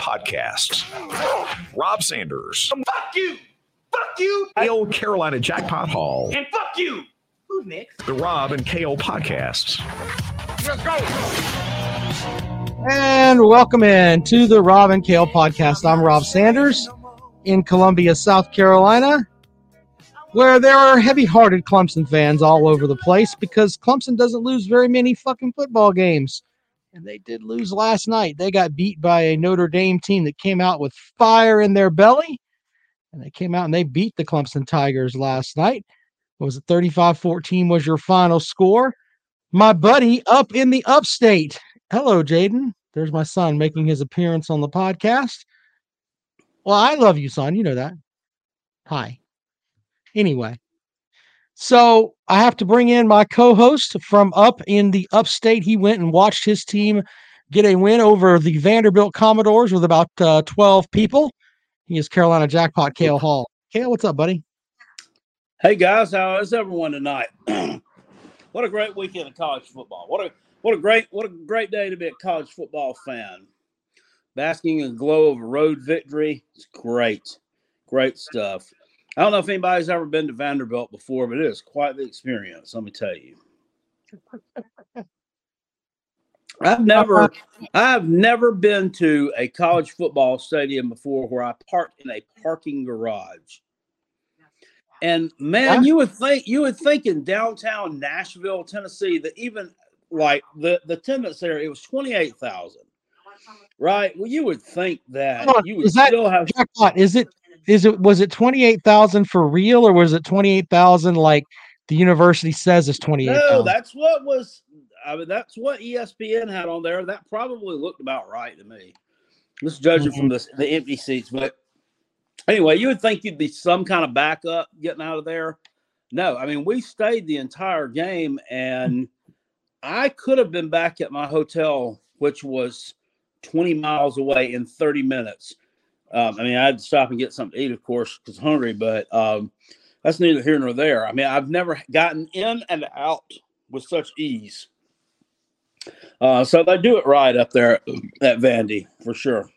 Podcasts. Rob Sanders, Fuck you! Fuck you! KO Carolina Jackpot Hall, And fuck you! Who's next? the Rob and KO Podcasts. Let's go! And welcome in to the Rob and Kale podcast. I'm Rob Sanders in Columbia, South Carolina, where there are heavy hearted Clemson fans all over the place because Clemson doesn't lose very many fucking football games. And they did lose last night. They got beat by a Notre Dame team that came out with fire in their belly. And they came out and they beat the Clemson Tigers last night. What was it 35 14 was your final score? My buddy up in the upstate Hello, Jaden. There's my son making his appearance on the podcast. Well, I love you, son. You know that. Hi. Anyway, so I have to bring in my co host from up in the upstate. He went and watched his team get a win over the Vanderbilt Commodores with about uh, 12 people. He is Carolina Jackpot Kale Hall. Kale, what's up, buddy? Hey guys, how is everyone tonight? what a great weekend of college football. What a what a great what a great day to be a college football fan. Basking in the glow of a road victory. It's great. Great stuff. I don't know if anybody's ever been to Vanderbilt before, but it is quite the experience, let me tell you. I've never I've never been to a college football stadium before where I parked in a parking garage. And man, you would think you would think in downtown Nashville, Tennessee, that even like the the attendance there, it was twenty eight thousand, right? Well, you would think that you would is that- still have Jackpot, is it is it was it 28,000 for real or was it 28,000 like the university says is 28? no. That's what was. I mean, that's what ESPN had on there. That probably looked about right to me. Just judging from mm-hmm. the the empty seats, but anyway, you would think you'd be some kind of backup getting out of there. No, I mean we stayed the entire game, and I could have been back at my hotel, which was 20 miles away in 30 minutes. Um, I mean, I had to stop and get something to eat, of course, because hungry, but um, that's neither here nor there. I mean, I've never gotten in and out with such ease. Uh, so they do it right up there at Vandy for sure.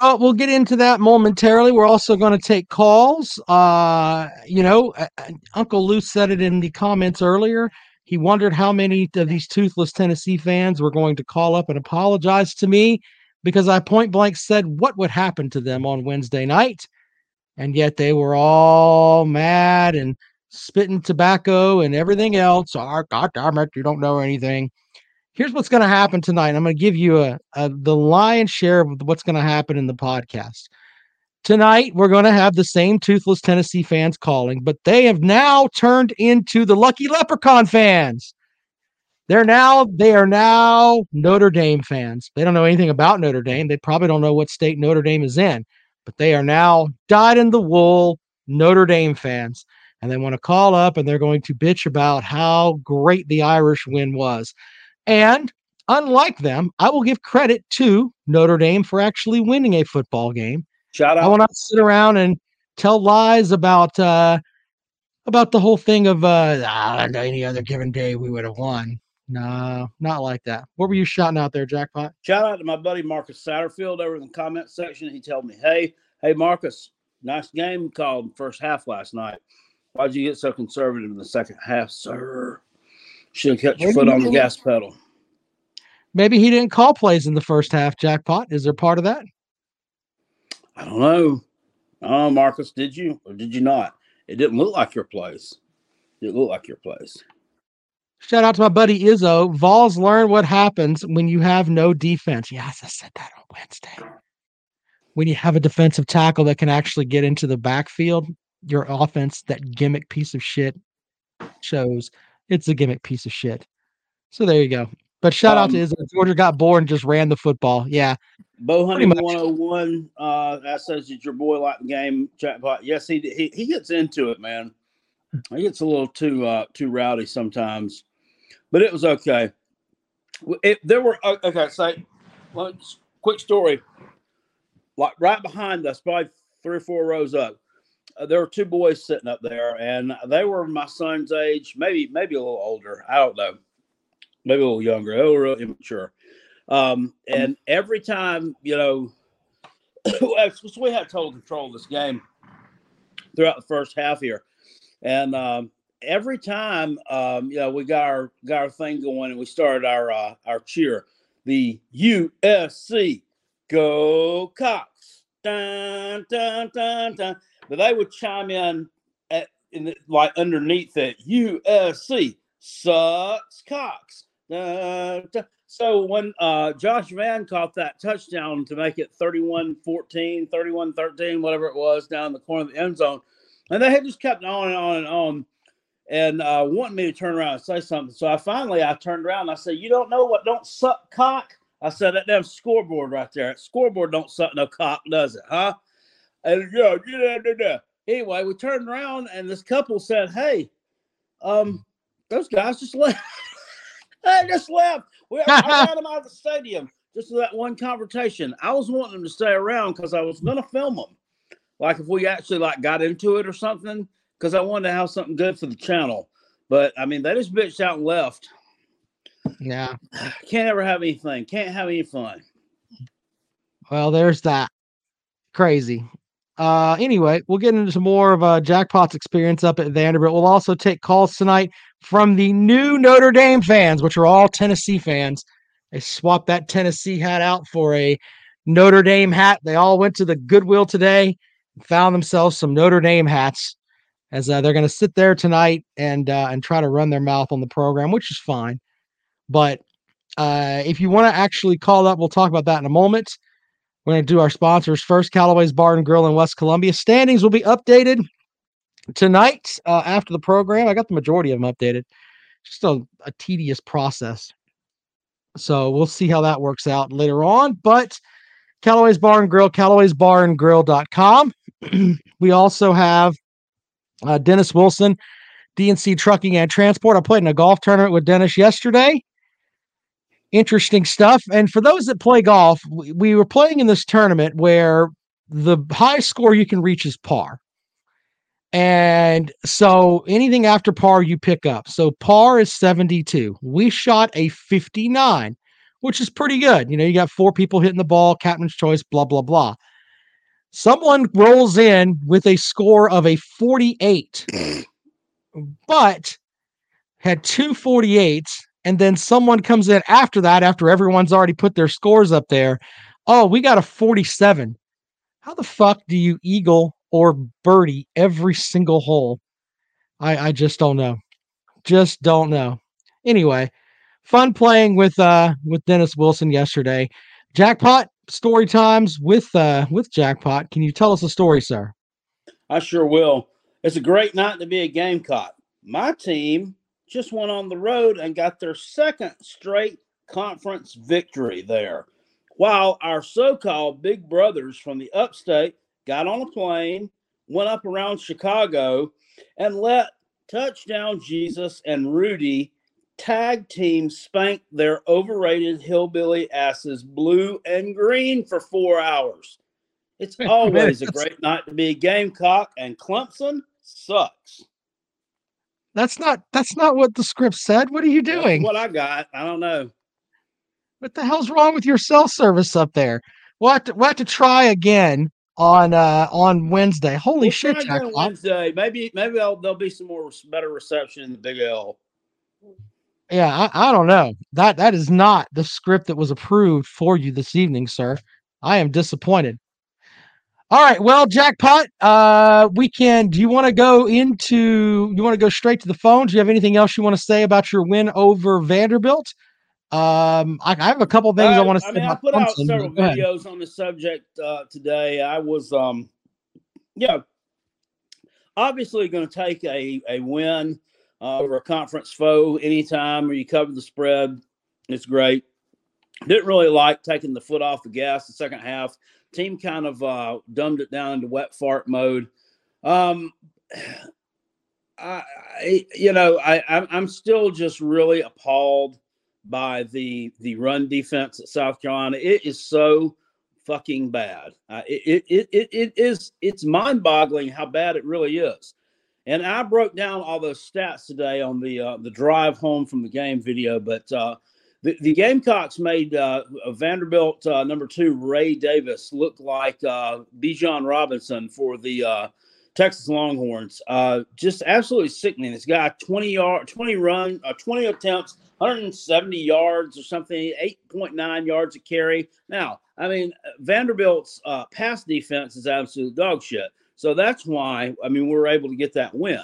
Well, we'll get into that momentarily. We're also going to take calls. Uh, you know, uh, uh, Uncle Lou said it in the comments earlier. He wondered how many of these toothless Tennessee fans were going to call up and apologize to me because I point blank said what would happen to them on Wednesday night. And yet they were all mad and spitting tobacco and everything else. Oh, God damn it, you don't know anything here's what's going to happen tonight. I'm going to give you a, a the lion's share of what's going to happen in the podcast. Tonight, we're going to have the same toothless Tennessee fans calling, but they have now turned into the lucky leprechaun fans. They're now they are now Notre Dame fans. They don't know anything about Notre Dame. They probably don't know what state Notre Dame is in, but they are now dyed in the wool Notre Dame fans. And they want to call up and they're going to bitch about how great the Irish win was. And unlike them, I will give credit to Notre Dame for actually winning a football game. Shout out. I will not sit around and tell lies about uh about the whole thing of uh ah, any other given day we would have won. No, not like that. What were you shouting out there, Jackpot? Shout out to my buddy Marcus Satterfield over in the comment section. He told me, "Hey, hey, Marcus, nice game called first half last night. Why'd you get so conservative in the second half, sir? Should have kept your Maybe foot on the gas pedal." Maybe he didn't call plays in the first half, Jackpot. Is there part of that? I don't know. Oh, Marcus. Did you or did you not? It didn't look like your place. It didn't look like your place. Shout out to my buddy Izzo. Vols learn what happens when you have no defense. Yes, I said that on Wednesday. When you have a defensive tackle that can actually get into the backfield, your offense, that gimmick piece of shit, shows it's a gimmick piece of shit. So there you go. But shout out to Um, Izzo. Georgia got bored and just ran the football. Yeah. Bo Honey 101 uh, that says that your boy liked the game. Chatbot. Yes, he, he he gets into it, man. He gets a little too uh, too rowdy sometimes, but it was okay. It, there were okay. So, well, quick story. Like right behind us, probably three or four rows up, uh, there were two boys sitting up there, and they were my son's age, maybe maybe a little older. I don't know, maybe a little younger. They were real immature. Um, and every time, you know, we had total control of this game throughout the first half here, and um, every time, um, you know, we got our got our thing going and we started our uh, our cheer, the USC Go Cox, dun dun dun dun. But they would chime in at in the, like underneath it, USC sucks Cox. Dun, dun. So when uh, Josh Vann caught that touchdown to make it 31 14, 31 13, whatever it was, down the corner of the end zone, and they had just kept on and on and on and uh, wanting me to turn around and say something. So I finally I turned around and I said, You don't know what don't suck cock? I said that damn scoreboard right there. Scoreboard don't suck no cock, does it, huh? And yeah, yeah, yeah, yeah. Anyway, we turned around and this couple said, Hey, um, those guys just left. they just left. We I ran them out of the stadium just for that one conversation. I was wanting them to stay around because I was gonna film them. Like if we actually like got into it or something, because I wanted to have something good for the channel. But I mean, they just bitched out and left. Yeah. Can't ever have anything. Can't have any fun. Well, there's that. Crazy. Uh, anyway, we'll get into some more of uh, Jackpot's experience up at Vanderbilt. We'll also take calls tonight from the new Notre Dame fans, which are all Tennessee fans. They swapped that Tennessee hat out for a Notre Dame hat. They all went to the Goodwill today and found themselves some Notre Dame hats as uh, they're going to sit there tonight and uh, and try to run their mouth on the program, which is fine. But uh, if you want to actually call up, we'll talk about that in a moment. We're going to do our sponsors first. Callaway's Bar and Grill in West Columbia. Standings will be updated tonight uh, after the program. I got the majority of them updated. Just a, a tedious process. So we'll see how that works out later on. But Callaway's Bar and Grill, Callaway's Bar and Grill.com. we also have uh, Dennis Wilson, DNC Trucking and Transport. I played in a golf tournament with Dennis yesterday. Interesting stuff. And for those that play golf, we, we were playing in this tournament where the high score you can reach is par. And so anything after par you pick up. So par is 72. We shot a 59, which is pretty good. You know, you got four people hitting the ball, captain's choice, blah, blah, blah. Someone rolls in with a score of a 48, but had two 48s. And then someone comes in after that, after everyone's already put their scores up there. Oh, we got a 47. How the fuck do you eagle or birdie every single hole? I, I just don't know. Just don't know. Anyway, fun playing with uh with Dennis Wilson yesterday. Jackpot story times with uh with Jackpot. Can you tell us a story, sir? I sure will. It's a great night to be a Gamecock. My team just went on the road and got their second straight conference victory there. While our so called big brothers from the upstate got on a plane, went up around Chicago, and let Touchdown Jesus and Rudy tag team spank their overrated hillbilly asses blue and green for four hours. It's always a great night to be a Gamecock, and Clemson sucks. That's not that's not what the script said. What are you That's doing? what I got. I don't know. What the hell's wrong with your cell service up there? We'll have to, we'll have to try again on uh on Wednesday. Holy We'll shit, try again Jackpot. Wednesday. Maybe maybe there'll, there'll be some more better reception in the Big L. Yeah, I, I don't know. That that is not the script that was approved for you this evening, sir. I am disappointed. All right, well, jackpot. Uh, we can. Do you want to go into? You want to go straight to the phone? Do you have anything else you want to say about your win over Vanderbilt? Um, I, I have a couple things I, want to say I mean, I put out Clemson, several but go ahead. videos on the subject uh, today. I was, um, yeah, obviously going to take a a win uh, over a conference foe anytime where you cover the spread. It's great. Didn't really like taking the foot off the gas the second half. Team kind of uh, dumbed it down into wet fart mode. Um, I, I you know, I I'm, I'm still just really appalled by the the run defense at South Carolina. It is so fucking bad. Uh, it, it it it is it's mind boggling how bad it really is. And I broke down all those stats today on the uh, the drive home from the game video, but uh, the, the Gamecocks made uh, Vanderbilt uh, number two Ray Davis look like uh, Bijan Robinson for the uh, Texas Longhorns. Uh, just absolutely sickening. This guy, twenty yard, twenty run, twenty attempts, 170 yards or something, 8.9 yards a carry. Now, I mean, Vanderbilt's pass defense is absolute dog shit. So that's why I mean we are able to get that win.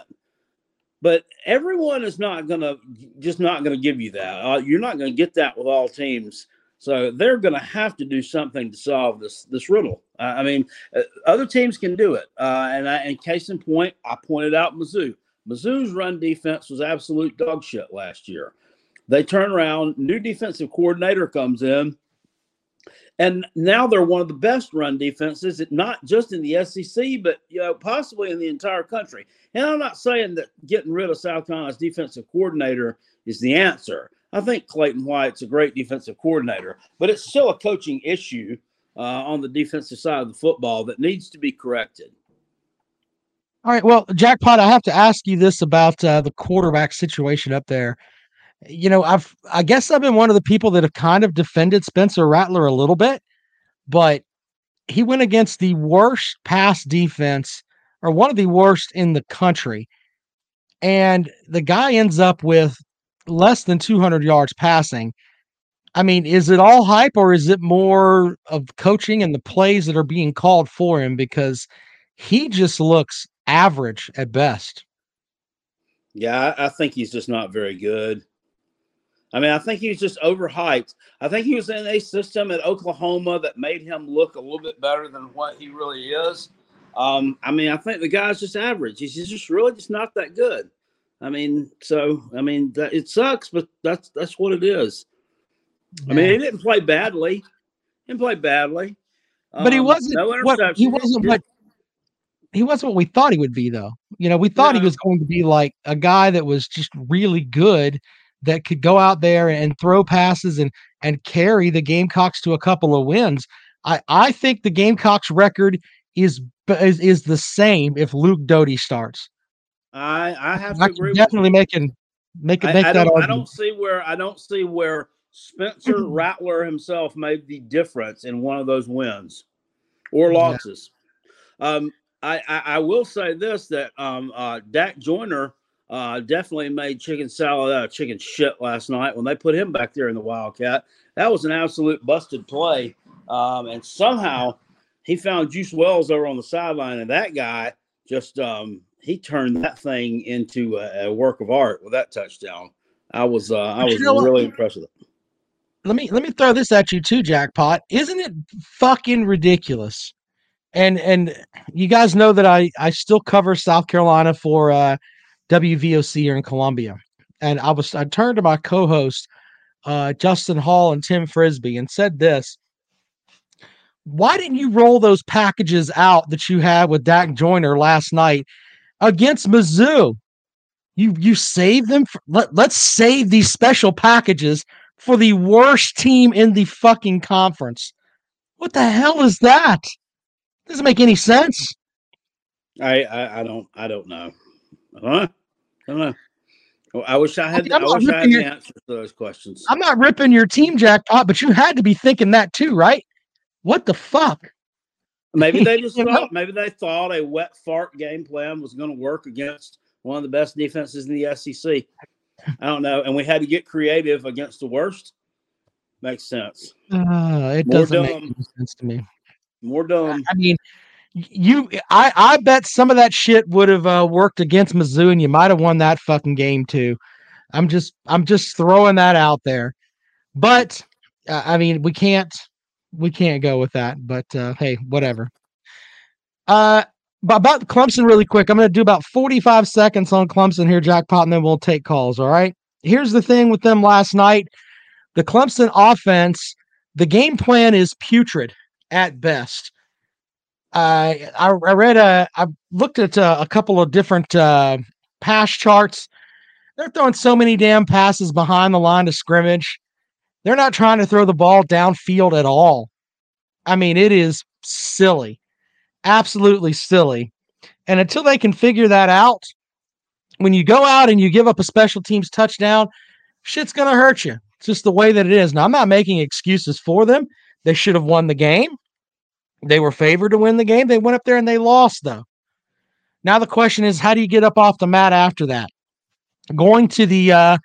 But everyone is not going to just not going to give you that. Uh, you're not going to get that with all teams. So they're going to have to do something to solve this this riddle. Uh, I mean, uh, other teams can do it. Uh, and I, in case in point, I pointed out Mizzou. Mizzou's run defense was absolute dog shit last year. They turn around, new defensive coordinator comes in, and now they're one of the best run defenses, not just in the SEC, but you know, possibly in the entire country. And I'm not saying that getting rid of South Carolina's defensive coordinator is the answer. I think Clayton White's a great defensive coordinator, but it's still a coaching issue uh, on the defensive side of the football that needs to be corrected. All right. Well, Jackpot, I have to ask you this about uh, the quarterback situation up there you know, I've I guess I've been one of the people that have kind of defended Spencer Rattler a little bit, but he went against the worst pass defense or one of the worst in the country. And the guy ends up with less than 200 yards passing. I mean, is it all hype or is it more of coaching and the plays that are being called for him? Because he just looks average at best. Yeah, I think he's just not very good. I mean, I think he was just overhyped. I think he was in a system at Oklahoma that made him look a little bit better than what he really is. Um, I mean, I think the guy's just average. He's just really just not that good. I mean, so I mean, that, it sucks, but that's that's what it is. Yeah. I mean, he didn't play badly. He didn't play badly, but um, he wasn't. No what, he wasn't what he wasn't what we thought he would be, though. You know, we thought he was going to be like a guy that was just really good that could go out there and throw passes and and carry the Gamecocks to a couple of wins. I I think the Gamecocks record is is, is the same if Luke Doty starts. I I have to agree definitely making make, make I, I that argument. I don't see where I don't see where Spencer Rattler himself made the difference in one of those wins or losses. Yeah. Um, I, I, I will say this that um, uh, Dak Joyner uh, definitely made chicken salad out of chicken shit last night when they put him back there in the Wildcat. That was an absolute busted play. Um, and somehow he found Juice Wells over on the sideline, and that guy just um, he turned that thing into a, a, work of art with that touchdown. I was uh, I was you know really impressed with it. Let me let me throw this at you too, Jackpot. Isn't it fucking ridiculous? And and you guys know that I I still cover South Carolina for uh WVOC here in Columbia. And I was I turned to my co-host, uh, Justin Hall and Tim Frisbee, and said this. Why didn't you roll those packages out that you had with Dak Joyner last night against Mizzou? You you save them for, let, let's save these special packages for the worst team in the fucking conference. What the hell is that? Doesn't make any sense. I, I, I don't I don't know. Huh? I don't know. I wish I had. I, I wish I had your, the answers to those questions. I'm not ripping your team jackpot, but you had to be thinking that too, right? What the fuck? Maybe they just thought. Maybe they thought a wet fart game plan was going to work against one of the best defenses in the SEC. I don't know, and we had to get creative against the worst. Makes sense. Uh, it More doesn't dumb. make sense to me. More dumb. I mean, you I I bet some of that shit would have uh, worked against Mizzou and you might have won that fucking game too. I'm just I'm just throwing that out there. But uh, I mean, we can't we can't go with that, but uh, hey, whatever. Uh about Clemson really quick. I'm going to do about 45 seconds on Clemson here jackpot and then we'll take calls, all right? Here's the thing with them last night. The Clemson offense, the game plan is putrid at best. I I read a I looked at a, a couple of different uh, pass charts. They're throwing so many damn passes behind the line of scrimmage. They're not trying to throw the ball downfield at all. I mean, it is silly, absolutely silly. And until they can figure that out, when you go out and you give up a special teams touchdown, shit's gonna hurt you. It's just the way that it is. Now, I'm not making excuses for them. They should have won the game. They were favored to win the game. They went up there and they lost, though. Now the question is, how do you get up off the mat after that? Going to the uh,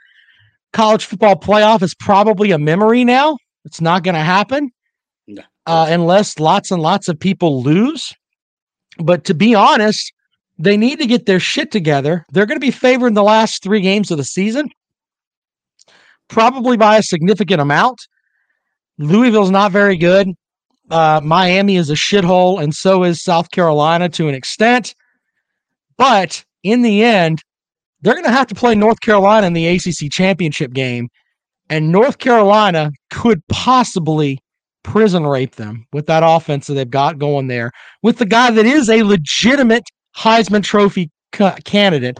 college football playoff is probably a memory now. It's not going to happen No. uh, unless lots and lots of people lose. But to be honest, they need to get their shit together. They're going to be favored in the last three games of the season, probably by a significant amount. Louisville's not very good. Uh, Miami is a shithole, and so is South Carolina to an extent. But in the end, they're going to have to play North Carolina in the ACC championship game, and North Carolina could possibly prison rape them with that offense that they've got going there, with the guy that is a legitimate Heisman Trophy ca- candidate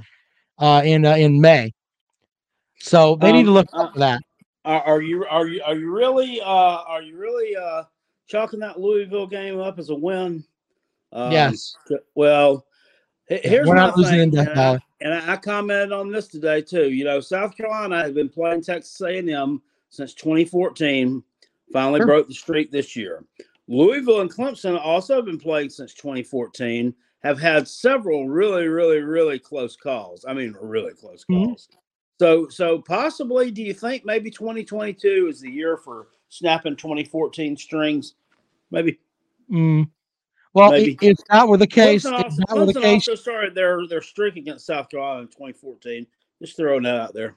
uh, in uh, in Maye. So they need to Um, look uh, out for that. Are, are you are you are you really uh are you really uh chalking that Louisville game up as a win? Um, yes, Well, here's we're not losing thing, in and I- and I, I commented on this today too. You know, South Carolina has been playing Texas A&M since 2014. Finally Sure. broke the streak this year. Louisville and Clemson also have been playing since 2014. Have had several really, really, really close calls. I mean, really close Mhm. calls. So, so possibly, do you think maybe 2022 is the year for snapping 2014 strings? Maybe. Mm. Well, Maybe. if that were the case, Clemson, if that were the case, also started their their streak against South Carolina in 2014. Just throwing that out there.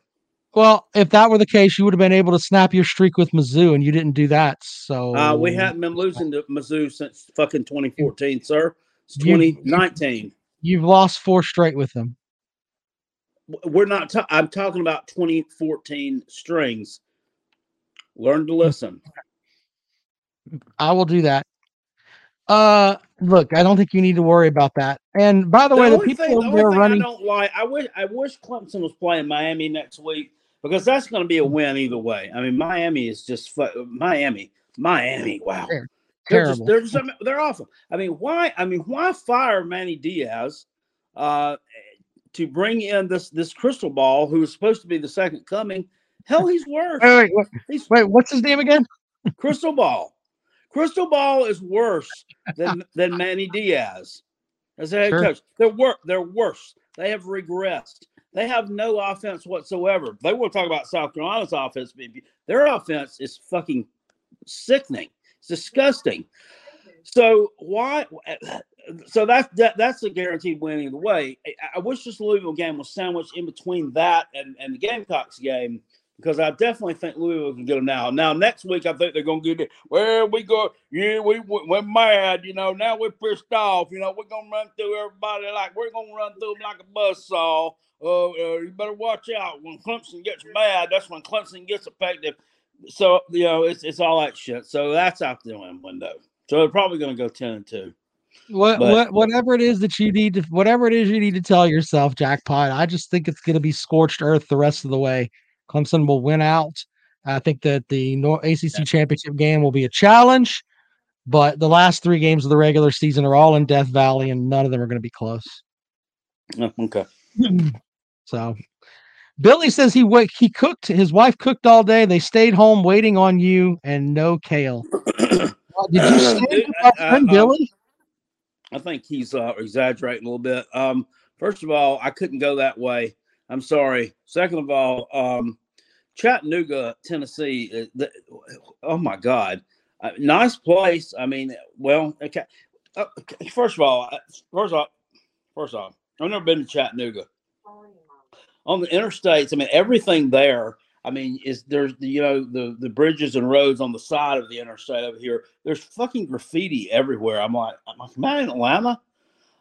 well, if that were the case, you would have been able to snap your streak with Mizzou, and you didn't do that. So Uh, we haven't been losing to Mizzou since fucking 2014, sir. It's 2019. you've lost four straight with them. We're not. Ta- I'm talking about 2014 strings. Learn to listen. I will do that. Uh, look, I don't think you need to worry about that. And by the, way, the people thing, the thing running. I don't like. I wish. I wish Clemson was playing Miami next week because that's going to be a win either way. I mean, Miami is just fu- Miami. Miami. Wow. Ter- They're just, they're just, they're awful. I mean, why? I mean, why fire Manny Diaz uh, to bring in this this crystal ball who is supposed to be the second coming? Hell, he's worse. Wait, wait, wait, wait, what's his name again? crystal ball. Crystal ball is worse than than Manny Diaz as a head Sure. coach. They're wor- They're worse. They have regressed. They have no offense whatsoever. They will talk about South Carolina's offense. Their offense is fucking sickening. It's disgusting. So why? So that's that, that's a guaranteed win either way. I, I wish this Louisville game was sandwiched in between that and, and the Gamecocks game because I definitely think Louisville can get them now. Now next week I think they're gonna get it. Well, we go, yeah, we we- we're mad, you know. Now we're pissed off, you know. We're gonna run through everybody like we're gonna run through them like a buzzsaw. Uh, uh, you better watch out when Clemson gets mad. That's when Clemson gets effective. So you know it's it's all that shit. So that's out the window. So they're probably gonna go ten and two. What, But- what, whatever it is that you need to, whatever it is you need to tell yourself, jackpot. I just think it's going to be scorched earth the rest of the way. Clemson will win out. I think that the ACC championship game will be a challenge, but the last three games of the regular season are all in Death Valley, and none of them are going to be close. Oh, okay. So, Billy says he wa- he cooked. His wife cooked all day. They stayed home waiting on you, and no kale. Uh, Did you stay with I- friend Billy? I think he's uh, exaggerating a little bit. Um, first of all, I couldn't go that way. I'm sorry. Second of all, um, Chattanooga, Tennessee. uh, The, oh my God, uh, nice place. I mean, well, okay. Uh, okay, first of all, uh, first off, first off, I've never been to Chattanooga. On the interstates, I mean, everything there. I mean, is there's the you know the the bridges and roads on the side of the interstate over here. There's fucking graffiti everywhere. I'm like, I'm like, am I in Atlanta?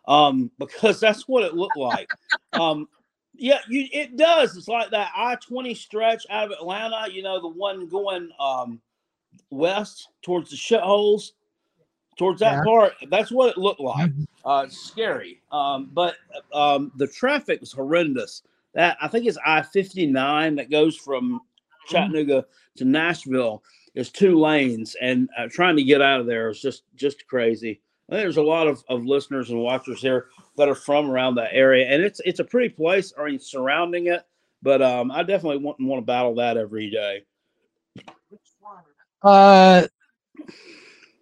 Um, because that's what it looked like. um, yeah, you it does. It's like that I twenty stretch out of Atlanta. You know, the one going um west towards the shitholes, towards that Yeah. part. That's what it looked like. Mhm. Uh, scary. Um, but um, the traffic was horrendous. That I think it's I fifty nine that goes from Chattanooga to Nashville is two lanes, and uh, trying to get out of there is just just crazy. I think there's a lot of, of listeners and watchers here that are from around that area, and it's it's a pretty place. I mean, surrounding it, but um, I definitely wouldn't want to battle that every day. Uh,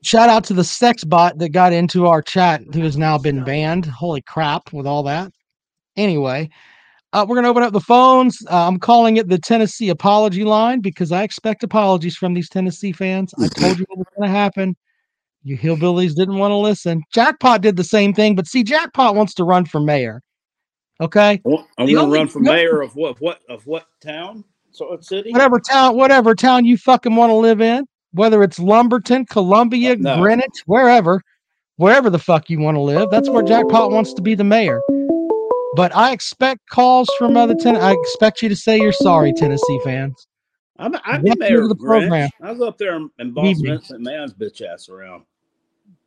shout out to the sex bot that got into our chat who has now been banned. Holy crap, with all that. Anyway, uh, we're going to open up the phones. Uh, I'm calling it the Tennessee apology line because I expect apologies from these Tennessee fans. I told you what was going to happen. You hillbillies didn't want to listen. Jackpot did the same thing, but see, Jackpot wants to run for mayor. Okay. I'm going to run for mayor of what? What of what town? So what city? whatever town, whatever town you fucking want to live in, whether it's Lumberton, Columbia, No. Greenwich, wherever, wherever the fuck you want to live. That's where Jackpot wants to be the mayor. But I expect calls from other ten. I expect you to say you're sorry, Tennessee fans. I'm, I'd be Welcome mayor to the Greenwich. program. I was up there and, and boss Evening. Vincent Mann's bitch ass around.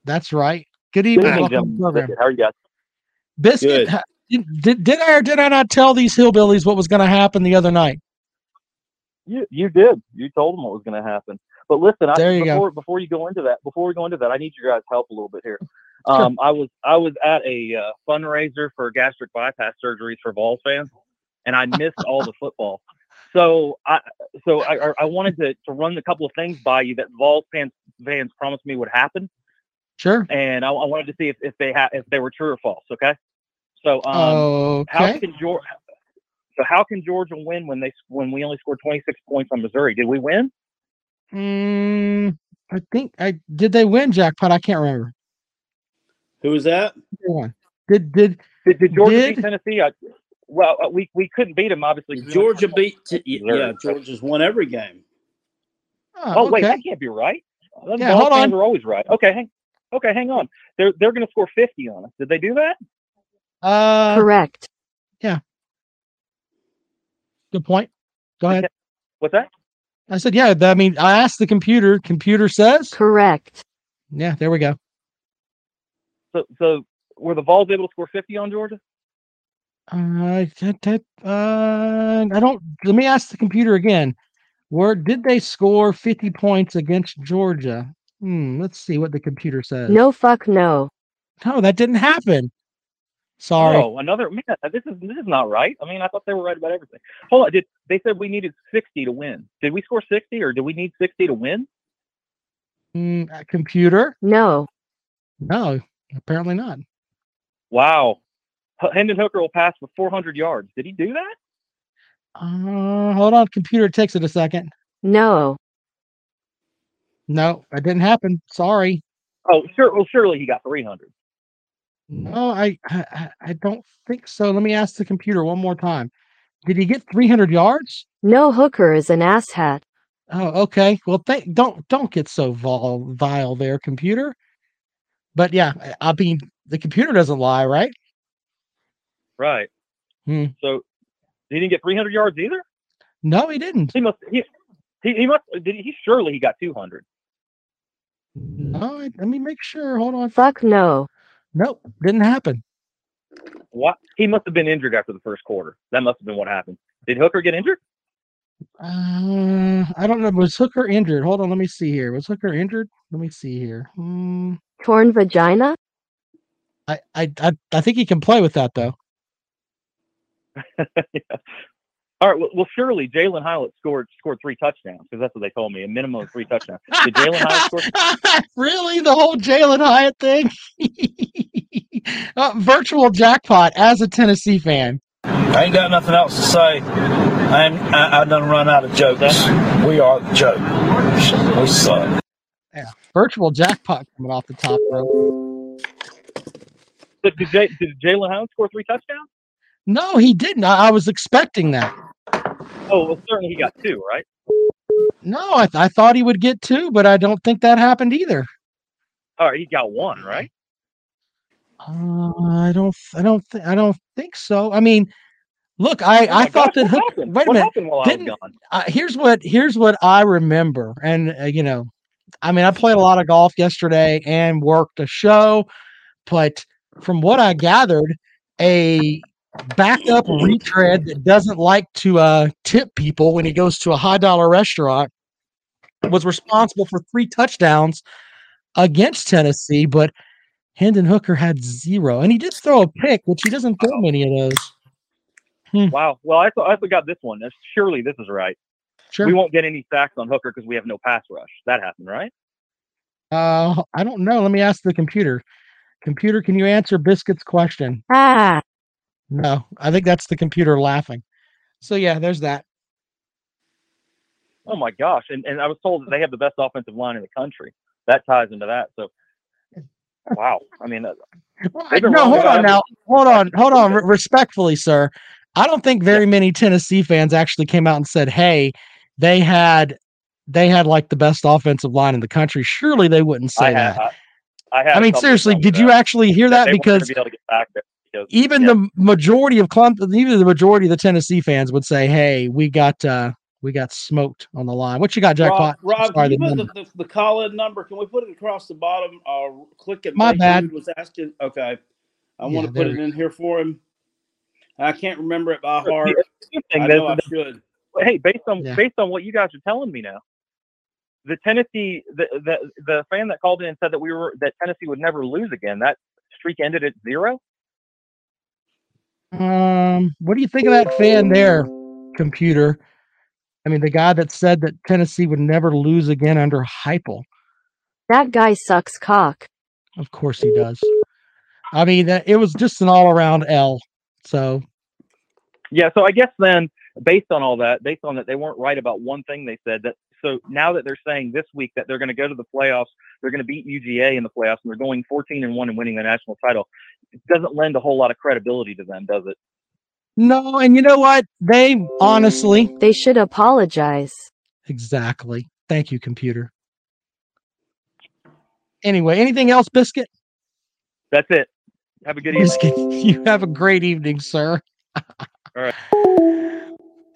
That's right. Good Good evening. evening, to the gentlemen. program. How are you guys? Biscuit, ha- did, did, did I or did I not tell these hillbillies what was going to happen the other night? You you did. You told them what was going to happen. But listen, I, There you go. before before you go into that, before we go into that, I need your guys' help a little bit here. Um, I was I was at a uh, fundraiser for gastric bypass surgeries for Vols fans, and I missed all the football. So I so I, I- I wanted to, to run a couple of things by you that Vols fans fans promised me would happen, Sure. and I, I wanted to see if, if they ha- if they were true or false. Okay. So um, how can Georgia? So how can Georgia win when they when we only scored 26 points on Missouri? Did we win? Mm, I think I did. They win jackpot. I can't remember. Who was that? Did did Did, did Georgia Did- beat Tennessee? I, well, uh, we we couldn't beat them obviously. Georgia scored beat. T- Missouri. yeah, Georgia's won every game. oh, Oh wait, that can't be right. Them Yeah, hold fans on. are always right. Okay, hang. Okay, hang on. They're they're going to score 50 on us. Did they do that? Uh, Correct. Yeah. Good point. Go ahead. What's that? I said, yeah. th- I mean, I asked the computer. Computer says, Correct. yeah. There we go. So so were the Vols able to score 50 on Georgia? Uh, t- t- uh, I don't. Let me ask the computer again. Where did they score fifty points against Georgia? Hmm. Let's see what the computer says. No fuck no. no, that didn't happen. Sorry. Oh, another man. This is this is not right. I mean, I thought they were right about everything. Hold on. Did they said we needed 60 to win? Did we score 60 or do we need 60 to win? Uh, computer? No. No, apparently not. Wow. H- Hendon Hooker will pass for 400 yards. Did he do that? Uh, hold on. Computer takes it a second. No. No, that didn't happen. Sorry. Oh, sure. Well, surely he got 300. No, I, I I- I don't think so. Let me ask the computer one more time. Did he get 300 yards? No hooker is an asshat. Oh, okay. Well, th- don't don't get so vile, vile there, computer. But yeah, I I mean, the computer doesn't lie, right? Right. Hmm. So he didn't get 300 yards either. No, he didn't. He must. He, he, he must. Did he? Surely he got 200. No, I- let me make sure. Hold on. Fuck no. Nope, didn't happen. What? He must have been injured after the first quarter. That must have been what happened. Did Hooker get injured? Uh, I don't know. Was Hooker injured? Hold on. Let me see here. Was Hooker injured? Let me see here. Hmm. Torn vagina? I, I, I, I think he can play with that though. yeah. All right. Well, well surely Jalen Hyatt scored scored three touchdowns because that's what they told me. A minimum of three touchdowns. Did Jalen Hyatt score? really? The whole Jalen Hyatt thing? uh, virtual jackpot as a Tennessee fan. I ain't got nothing else to say. I'm, I, I done run out of jokes. We are the joke. We suck. Virtual jackpot coming off the top rope. Did, did, J, did Jalen Hyatt score three touchdowns? No, he didn't. I, I was expecting that. Oh, well, certainly he got two, right? No, I, th- I thought he would get two, but I don't think that happened either. All right, he got one, right? Uh, I don't. I don't. Th- I don't think so. I mean, look, I, Oh I thought gosh, that. Hook, happened? wait a what minute. Didn't- was gone? uh, here's what here's what I remember, and uh, you know, I mean, I played a lot of golf yesterday and worked a show, but from what I gathered, a backup retread that doesn't like to uh, tip people when he goes to a high dollar restaurant was responsible for three touchdowns against Tennessee, but Hendon Hooker had zero, and he did throw a pick, which he doesn't throw many of those. Wow. Well, I thought I forgot this one. Surely this is right. Sure. we won't get any sacks on Hooker because we have no pass rush. That happened, right? Uh, I don't know. Let me ask the computer. Computer, can you answer Biscuit's question? Ah, No, I think that's the computer laughing. So yeah, there's that. Oh my gosh! And and I was told that they have the best offensive line in the country. That ties into that. So, wow. I mean, uh, Well, They've been no, hold on now. Hold on, hold on. Re- respectfully, sir, I don't think very many Tennessee fans actually came out and said, "Hey, they had, they had like the best offensive line in the country." Surely they wouldn't say I that. I, I had. I mean, seriously, did you actually hear that? they weren't gonna Because be able to get back there because even yeah. the majority of Clemson, even the majority of the Tennessee fans would say, "Hey, we got, uh we got smoked on the line." What you got, Jackpot? Rob, Rob Sorry, can you the put the, the, the call in number? Can we put it across the bottom? Uh, click it. My bad. Was asking. Okay, I Yeah, want to put it in here for him. I can't remember it by heart. the I know I should. hey, based on Yeah. based on what you guys are telling me now, the Tennessee the, the the fan that called in and said that we were that Tennessee would never lose again. That streak ended at zero. Um, what do you think of that fan there, computer? I mean, the guy that said that Tennessee would never lose again under Heupel. that guy sucks cock. Of course he does. I mean, that it was just an all-around L. So Yeah, so I guess then, based on all that, based on that, they weren't right about one thing they said. That so now that they're saying this week that they're going to go to the playoffs, they're going to beat UGA in the playoffs, and they're going 14 and one and winning the national title. It doesn't lend a whole lot of credibility to them, does it? no, and you know what? They honestly, They should apologize. exactly. Thank you, computer. Anyway, anything else, Biscuit? That's it. Have a good evening. Biscuit, you have a great evening, sir. All right.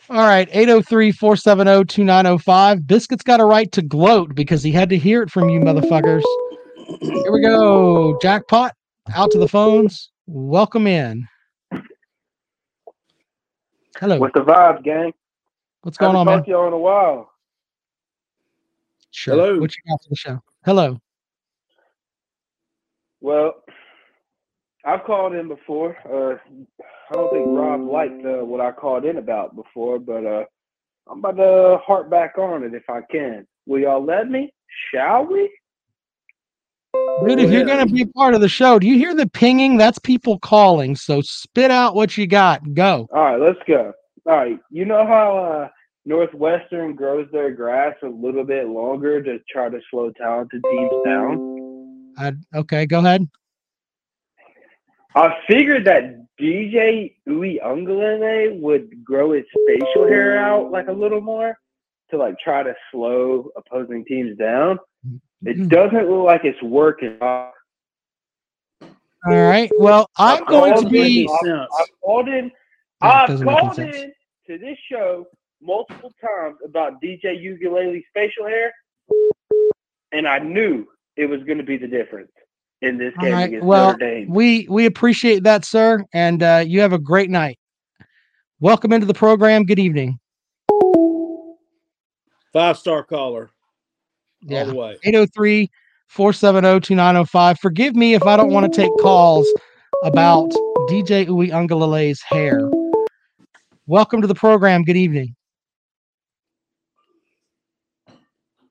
All right, 803-470-2905. Biscuit's got a right to gloat because he had to hear it from you motherfuckers. Here we go. Jackpot out to the phones. Welcome in. Hello. What's the vibes, gang? What's going on, Haven't man? talked to y'all in a while. Sure. Hello. What you got for the show? Hello. Well, I've called in before. Uh, I don't think Rob liked uh, what I called in about before, but uh, I'm about to harp back on it if I can. Will y'all let me? Shall we? Dude, if you're going to be part of the show, do you hear the pinging? That's people calling. So spit out what you got. Go. All right, let's go. All right, you know how uh, Northwestern grows their grass a little bit longer to try to slow talented teams down? I, okay, go ahead. I figured that DJ Uiagalelei would grow his facial hair out like a little more to like try to slow opposing teams down. It doesn't look like it's working. All right. Well, I'm I've going to be. I've, I've called in. Yeah, I've doesn't called sense. in to this show multiple times about DJ Ukulele's facial hair, and I knew it was going to be the difference in this game right. against Well, Notre Dame. we we appreciate that, sir, and uh, you have a great night. Welcome into the program. Good evening. Five star caller. Yeah. All the way. 803 470 2905. Forgive me if I don't want to take calls about DJ Uwe Uiagalelei's hair. Welcome to the program. Good evening.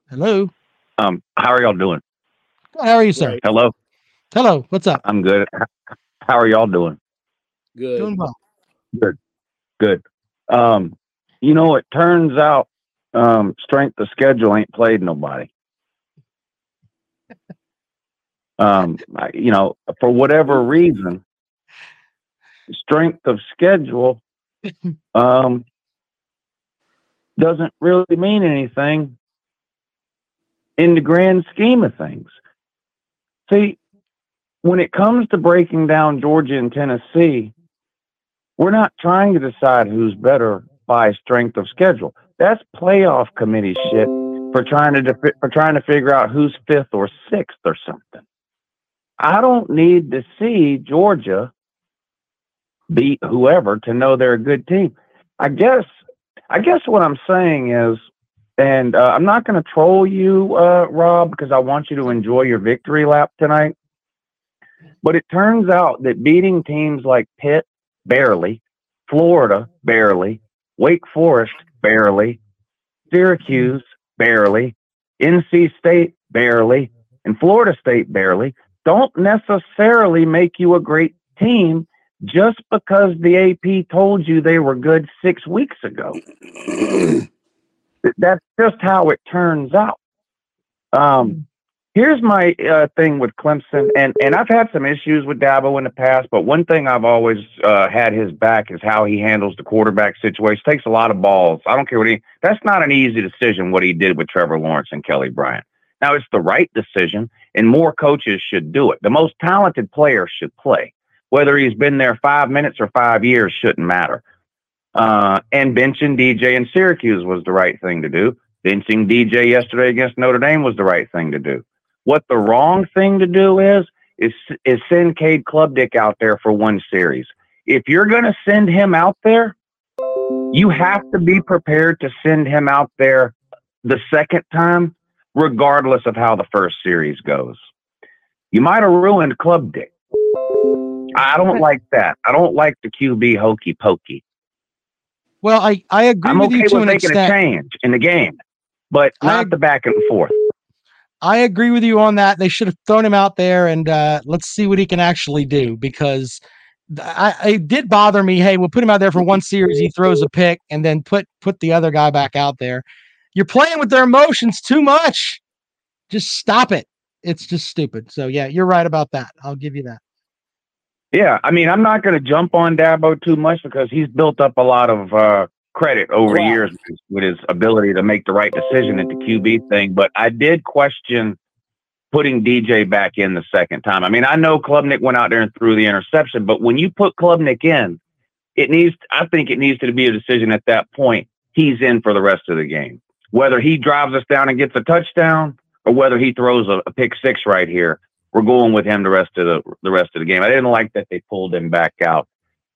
Hello. Um, how are y'all doing? How are you, sir? Hello, Hello. What's up? I'm good. How are y'all doing? Good. Doing well. Good. Good. Um, you know, it turns out um, strength of schedule ain't played nobody. Um, you know, for whatever reason, strength of schedule um, doesn't really mean anything in the grand scheme of things. See, when it comes to breaking down Georgia and Tennessee, we're not trying to decide who's better by strength of schedule. That's playoff committee shit for trying to for trying to figure out who's fifth or sixth or something. I don't need to see Georgia beat whoever to know they're a good team. I guess I guess what I'm saying is, and uh, I'm not going to troll you, uh, Rob, because I want you to enjoy your victory lap tonight. But it turns out that beating teams like Pitt barely, Florida barely, Wake Forest barely, Syracuse, barely. NC State, barely. And Florida State, barely. Don't necessarily make you a great team just because the AP told you they were good six weeks ago. That's just how it turns out. Um, here's my uh, thing with Clemson, and and I've had some issues with Dabo in the past, but one thing I've always uh, had his back is how he handles the quarterback situation. Takes a lot of balls. I don't care what he. That's not an easy decision what he did with Trevor Lawrence and Kelly Bryant. Now it's the right decision, and more coaches should do it. The most talented player should play, whether he's been there five minutes or five years shouldn't matter. Uh, and benching DJ in Syracuse was the right thing to do. Benching DJ yesterday against Notre Dame was the right thing to do. What the wrong thing to do is is is send Cade Klubnik out there for one series. If you're going to send him out there, you have to be prepared to send him out there the second time, regardless of how the first series goes. You might have ruined Klubnik. I don't like that. I don't like the QB hokey pokey. Well, I, I agree I'm with okay you to with an making extent. a change in the game, but not the back and forth. I agree with you on that. They should have thrown him out there and uh, let's see what he can actually do because I, it did bother me. Hey, we'll put him out there for one series. He throws a pick and then put put the other guy back out there. You're playing with their emotions too much. Just stop it. It's just stupid. So yeah, you're right about that. I'll give you that. Yeah, I mean, I'm not going to jump on Dabo too much because he's built up a lot of uh, credit over the years with his- with his ability to make the right decision at the QB thing. But I did question putting DJ back in the second time. I mean, I know Klubnik went out there and threw the interception, but when you put Klubnik in, it needs. I think it needs to be a decision at that point. He's in for the rest of the game, whether he drives us down and gets a touchdown, or whether he throws a, a pick six right here. We're going with him the rest of the the rest of the game. I didn't like that they pulled him back out,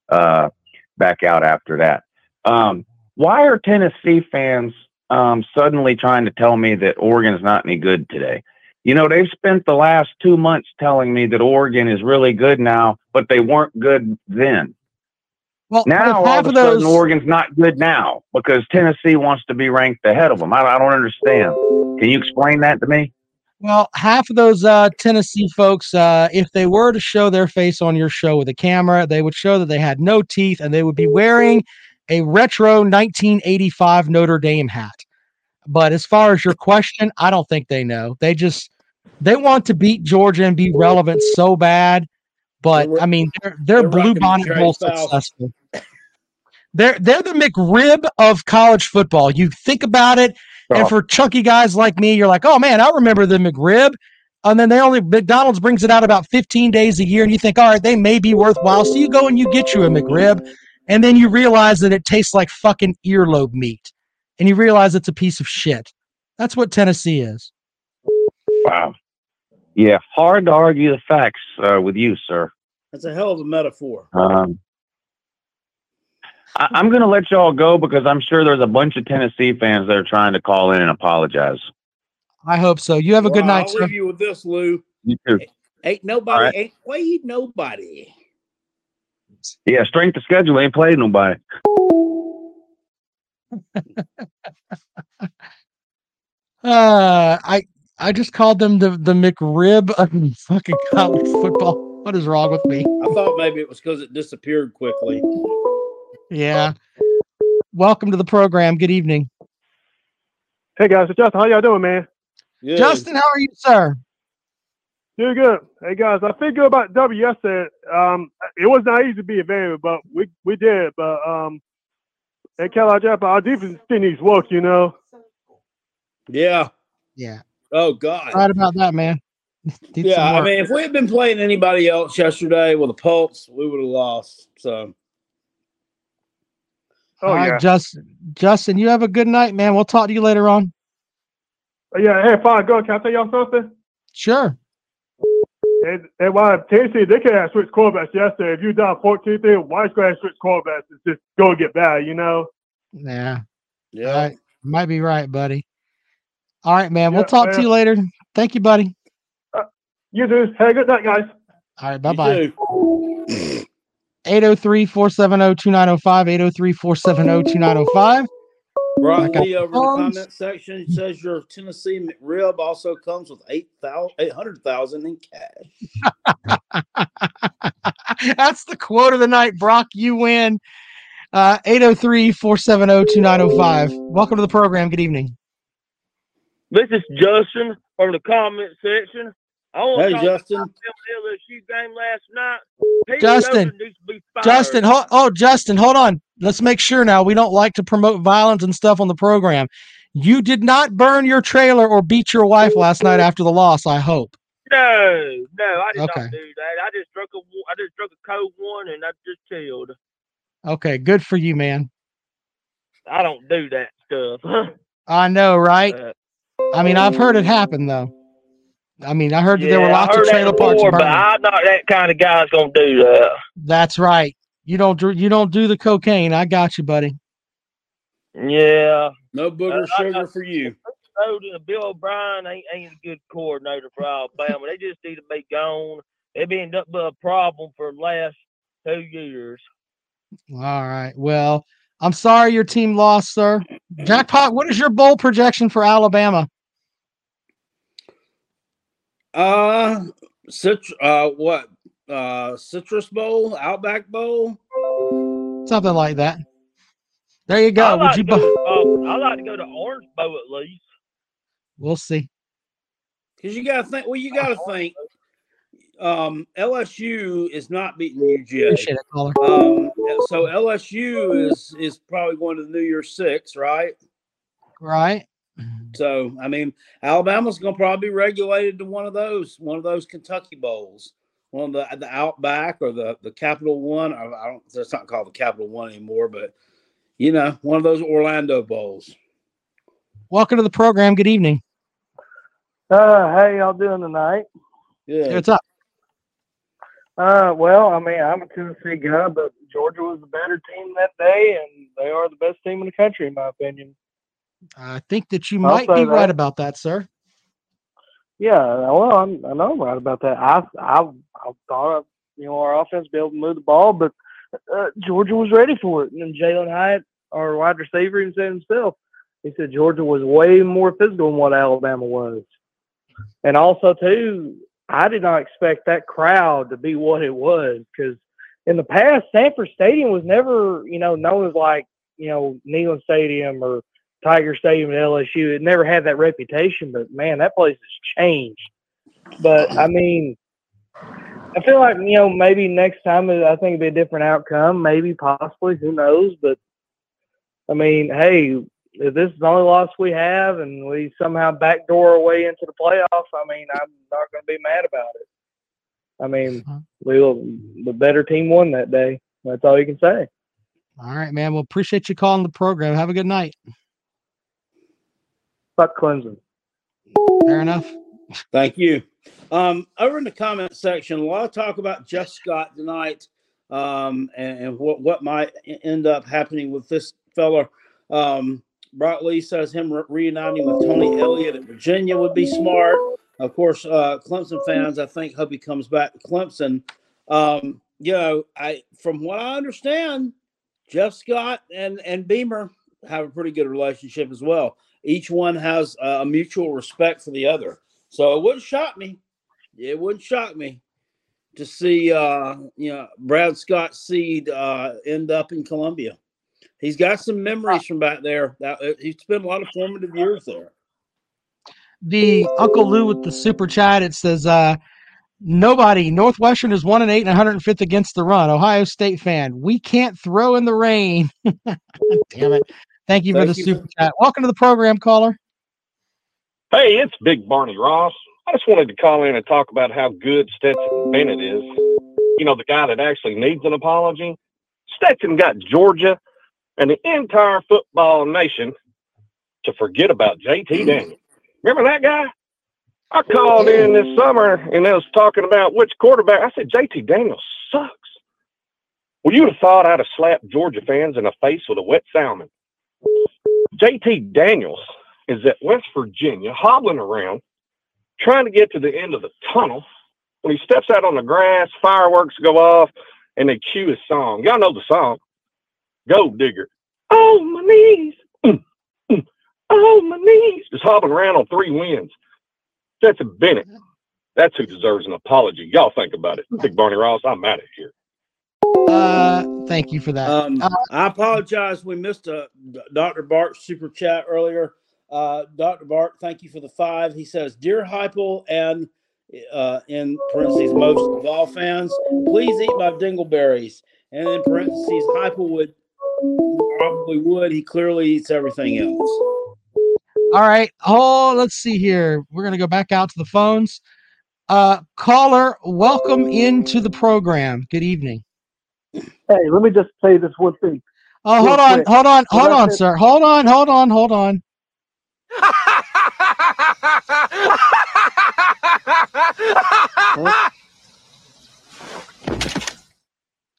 uh, back out after that. Um, why are Tennessee fans um, suddenly trying to tell me that Oregon's not any good today? You know, they've spent the last two months telling me that Oregon is really good now, but they weren't good then. Well, Now all half of a of sudden, those- Oregon's not good now because Tennessee wants to be ranked ahead of them. I, I don't understand. Can you explain that to me? Well, half of those uh, Tennessee folks, uh, if they were to show their face on your show with a camera, they would show that they had no teeth and they would be wearing a retro 1985 Notre Dame hat. But as far as your question, I don't think they know. They just they want to beat Georgia and be relevant so bad. But I mean, they're they're, they're blue bonnet bowl successful. They're they're the McRib of college football. You think about it, and Oh. for chunky guys like me, you're like, oh man, I remember the McRib. And then they only McDonald's brings it out about 15 days a year, and you think, all right, they may be worthwhile. So you go and you get you a McRib, and then you realize that it tastes like fucking earlobe meat, and you realize it's a piece of shit. That's what Tennessee is. Wow. Yeah, hard to argue the facts uh, with you, sir. That's a hell of a metaphor. Um, I, I'm going to let y'all go because I'm sure there's a bunch of Tennessee fans that are trying to call in and apologize. I hope so. You have a good night, I'll sir. leave you with this, Lou. You too. Ain't nobody, All right. ain't played nobody. Yeah, strength of schedule ain't played nobody. Uh, I I just called them the the McRib of fucking college football. What is wrong with me? I thought maybe it was because it disappeared quickly. Yeah. Welcome to the program. Good evening, Hey guys, it's Justin. How y'all doing, man? Good. Justin. How are you, sir? Doing good. Hey guys, I feel good about W yesterday. Um, it was not easy to be a variant, but we we did. But um, at Carolina Jackpot, our defense still needs work. You know. Yeah. Yeah. Oh God. Right about that, man. Need yeah. I mean, if we had been playing anybody else yesterday with a pulse, we would have lost. So Oh All right, yeah. Justin. Justin, you have a good night, man. We'll talk to you later on. Oh, yeah. Hey, fine. Go. Can I tell y'all something? Sure. And, and why Tennessee they could have switched quarterbacks yesterday. If you down 14 3 why should have switched quarterbacks? It's just go get bad. You know. Yeah. yeah. All right. Might be right, buddy. All right, man. We'll Yeah, talk to you later. Thank you, buddy. Uh, you do. Have a good night, guys. All right. Bye bye. too. 803 470 2905. 803 470 2905. Brock I Lee over in the comment section says your Tennessee McRib also comes with 8,000 800,000 in cash. That's the quote of the night. Brock, you win. Uh, 803 470 2905. Welcome to the program. Good evening. This is Justin from the comment section. I want Hey, to talk Justin. about the LSU game last night. Pete Justin. Rose needs to be fired. Justin, hold, oh, Justin, hold on. Let's make sure now. We don't like to promote violence and stuff on the program. You did not burn your trailer or beat your wife last night after the loss, I hope. No, no, I did Okay. not do that. I just drunk a, I just drunk a cold one and I just chilled. Okay, good for you, man. I don't do that stuff. I know, right? Uh, I mean, I've heard it happen, though. I mean, I heard that there were lots of trailer parks before, but. I'm not that kind of guy that's gonna do that. That's right. You don't do you don't do the cocaine. I got you, buddy. Yeah. No booger Uh, I- sugar for you. Bill O'Brien ain't, ain't a good coordinator for Alabama. they just need to be gone. They've been up with a problem for the last two years. All right. Well, I'm sorry your team lost, sir. Jackpot, what is your bowl projection for Alabama? Uh, such uh, what? Uh, Citrus Bowl, Outback Bowl. Something like that. There you I go. Would like you to bo- go, uh, I like to go to Orange Bowl at least. We'll see. Because you got to think. Well, you got to think. Um, LSU is not beating UGA. Appreciate it, caller. Um, so LSU is is probably going to the New Year Six, right? Right. So I mean, Alabama's going to probably be regulated to one of those, one of those Kentucky bowls, one of the the Outback or the the Capital One. Or I don't. It's not called the Capital One anymore, but you know, one of those Orlando bowls. Welcome to the program. Good evening. Uh, how y'all doing tonight? Yeah. What's up? Uh, well, I mean, I'm a Tennessee guy, but Georgia was the better team that day, and they are the best team in the country, in my opinion. I think that you I'll might be that. right about that, sir. Yeah, well, I'm, I know I'm right about that. I, I, I thought, you know, our offense be able to move the ball, but uh, Georgia was ready for it. And Jalen Hyatt, our wide receiver, even said himself, he said Georgia was way more physical than what Alabama was. And also, too, I did not expect that crowd to be what it was because in the past, Sanford Stadium was never, you know, known as like, you know, Neyland Stadium or Tiger Stadium at LSU. It never had that reputation, but man, that place has changed. But I mean, I feel like you know maybe next time I think it'd be a different outcome. Maybe, possibly, who knows? But I mean, hey, if this is the only loss we have and we somehow backdoor our way into the playoffs, I mean, I'm not going to be mad about it. I mean, uh-huh. we will, the better team won that day. That's all you can say. All right, man. Well, appreciate you calling the program. Have a good night. Fuck Clemson. Fair enough. Thank you. Um, over in the comment section, a lot of talk about Jeff Scott tonight um, and, and what, what might end up happening with this fella. Um, Brock Lee says him re- reuniting with Tony Elliott at Virginia would be smart. Of course, uh, Clemson fans, I think, hope he comes back to Clemson. Um, you know, I from what I understand, Jeff Scott and and Beamer have a pretty good relationship as well. Each one has a mutual respect for the other. So it wouldn't shock me. It wouldn't shock me to see uh, you know Brad Scott Seed uh, end up in Columbia. He's got some memories from back there. That uh, he spent a lot of formative years there. The Uncle Lou with the super chat. It says, uh, nobody. Northwestern is one and eight and 105th against the run. Ohio State fan. We can't throw in the rain. Damn it. Thank you for Thank the you. super chat. Welcome to the program, caller. Hey, it's Big Barney Ross. I just wanted to call in and talk about how good Stetson Bennett is. You know, the guy that actually needs an apology. Stetson got Georgia and the entire football nation to forget about JT Daniels. Remember that guy? I called in this summer and they was talking about which quarterback. I said, JT Daniels sucks. Well, you'd have thought I'd have slapped Georgia fans in the face with a wet salmon. JT Daniels is at West Virginia hobbling around trying to get to the end of the tunnel. When he steps out on the grass, fireworks go off and they cue his song. Y'all know the song. Gold digger. Oh, my knees. Oh, my knees. Just hobbling around on three wins. Stetson Bennett. That's who deserves an apology. Y'all think about it. Big Barney Ross, I'm out of here. Uh, thank you for that. Um, Uh, I apologize. We missed a Dr. Bart super chat earlier. Uh, Dr. Bart, thank you for the five. He says, "Dear Heupel and uh, in parentheses most of all fans, please eat my dingleberries." And in parentheses, Heupel would probably would. He clearly eats everything else. all right. Oh, let's see here. We're gonna go back out to the phones. Uh, caller, welcome into the program. Good evening. Hey, let me just say this one thing. Oh, hold on, quick. hold on, hold on, sir. Hold on, hold on, hold on.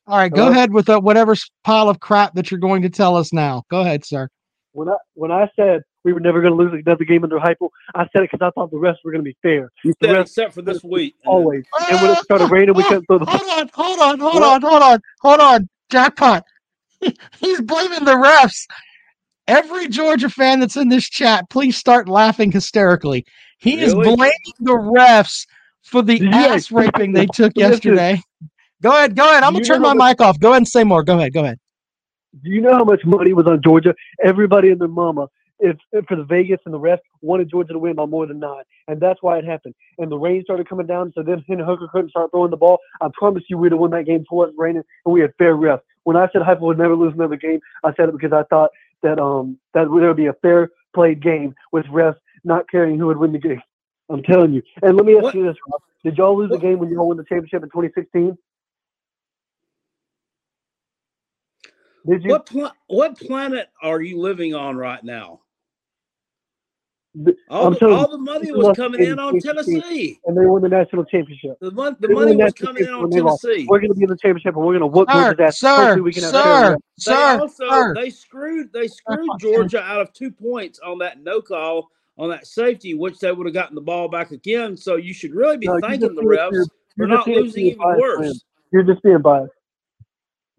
All right, go Hello? ahead with uh, whatever pile of crap that you're going to tell us now. Go ahead, sir. When I when I said we were never going to lose another game under Heupel, I said it because I thought the refs were going to be fair. You The said refs except for this week. always. And when it ah! started ah! raining, we couldn't throw the ah! Hold on, hold on, hold on, hold on, hold on. Jackpot. He's blaming the refs. Every Georgia fan that's in this chat, please start laughing hysterically. He is blaming the refs for the ass raping they took yesterday. Go ahead, go ahead. I'm gonna turn my how mic off. Go ahead and say more. Go ahead, go ahead. Do you know how much money was on Georgia? Everybody and their mama, if, if for the Vegas and the rest, wanted Georgia to win by more than nine, and that's why it happened. And the rain started coming down, so then Hendon Hooker couldn't start throwing the ball. I promise you, we'd have won that game before it raining, and we had fair refs. When I said Heupel would never lose another game, I said it because I thought that um that there would be a fair played game with refs not caring who would win the game. I'm telling you. And let me ask you this: Rob. Did y'all lose the game when y'all won the championship in 2016? Did you? What pla- what planet are you living on right now? All, I'm the, all you, the money they was coming the in on Tennessee. and they won the national championship. The, mon- the money was coming in on when they lost. Tennessee. We're going to be in the championship, and we're going to whoop Sir, Georgia's ass. sir, we can have sir. They sir, also sir. they screwed they screwed Georgia out of two points on that no call on that safety, which they would have gotten the ball back again. So you should really be No, thanking the refs you're- for not losing even worse. man. You're just being biased.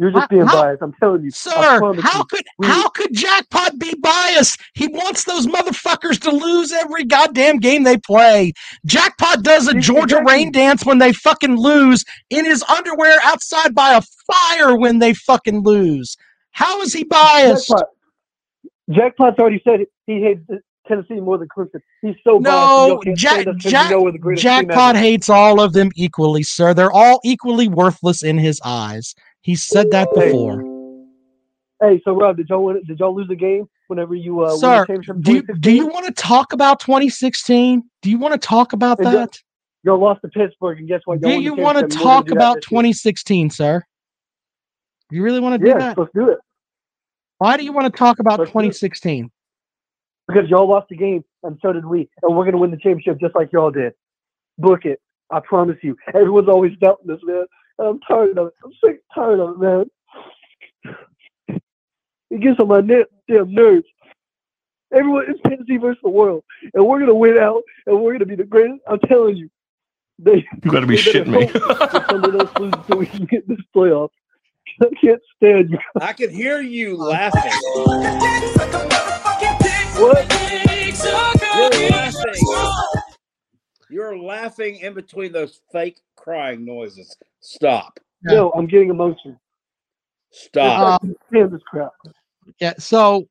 You're just being how- biased. I'm telling you. Sir, how you. could We- how could Jackpot be biased? He wants those motherfuckers to lose every goddamn game they play. Jackpot does a Georgia rain dance when they fucking lose in his underwear outside by a fire when they fucking lose. How is he biased? Jackpot. Jackpot's already said it. he hates Tennessee more than Clemson. He's so biased. No, y'all Jack, Jack, you know we're the greatest team Jackpot hates all of them equally, sir. They're all equally worthless in his eyes. He's said that before. Hey, so Rob, did y'all win, did y'all lose the game whenever you uh, the Sir, do you, do you want to talk about 2016? Do you want to talk about And that? Y'all lost to Pittsburgh, and guess what? Y'all Do you want to championship, and we're gonna talk about 2016, sir? You really want to do Yeah, that? let's do it. Why do you want to talk about Let's 2016? Because y'all lost the game, and so did we, and we're gonna win the championship just like y'all did. Book it. I promise you. Everyone's always doubting this, man. And I'm tired of it. I'm sick and tired of it, man. It gets on my ne- damn nerves. Everyone, it's Tennessee versus the world, and we're gonna win out, and we're gonna be the greatest. I'm telling you. They, You gotta be shitting me. hope that someone else loses so we can get this playoff. I can't stand you. I could hear you laughing. What? You're laughing. You're laughing in between those fake crying noises. Stop. No, I'm getting emotional. Stop. Um, I can't stand this crap. Yeah. So,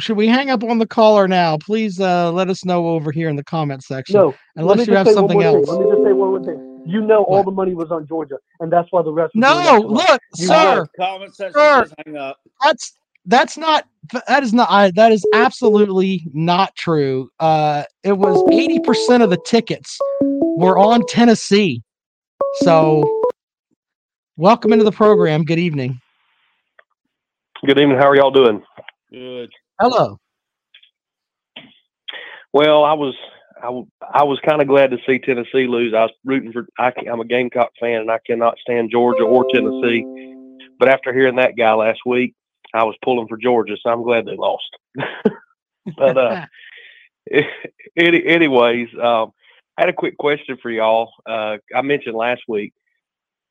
should we hang up on the caller now? Please uh, let us know over here in the comment section. No, let me unless you have something else. Thing. Let me just say one more thing. You know, all the money was on Georgia, and that's why the rest. was doing No, that to us. look, You sir. Comment section Sir. hang up. That's that's not that is not I, that is absolutely not true. Uh, it was eighty percent of the tickets were on Tennessee. So, welcome into the program. Good evening. Good evening. How are y'all doing? Good. Hello. Well, I was I was kind of glad to see Tennessee lose. I was rooting for. I, I, am a Gamecock fan, and I cannot stand Georgia or Tennessee. But after hearing that guy last week, I was pulling for Georgia, so I'm glad they lost. but uh, any, anyways, um, I had a quick question for y'all. Uh, I mentioned last week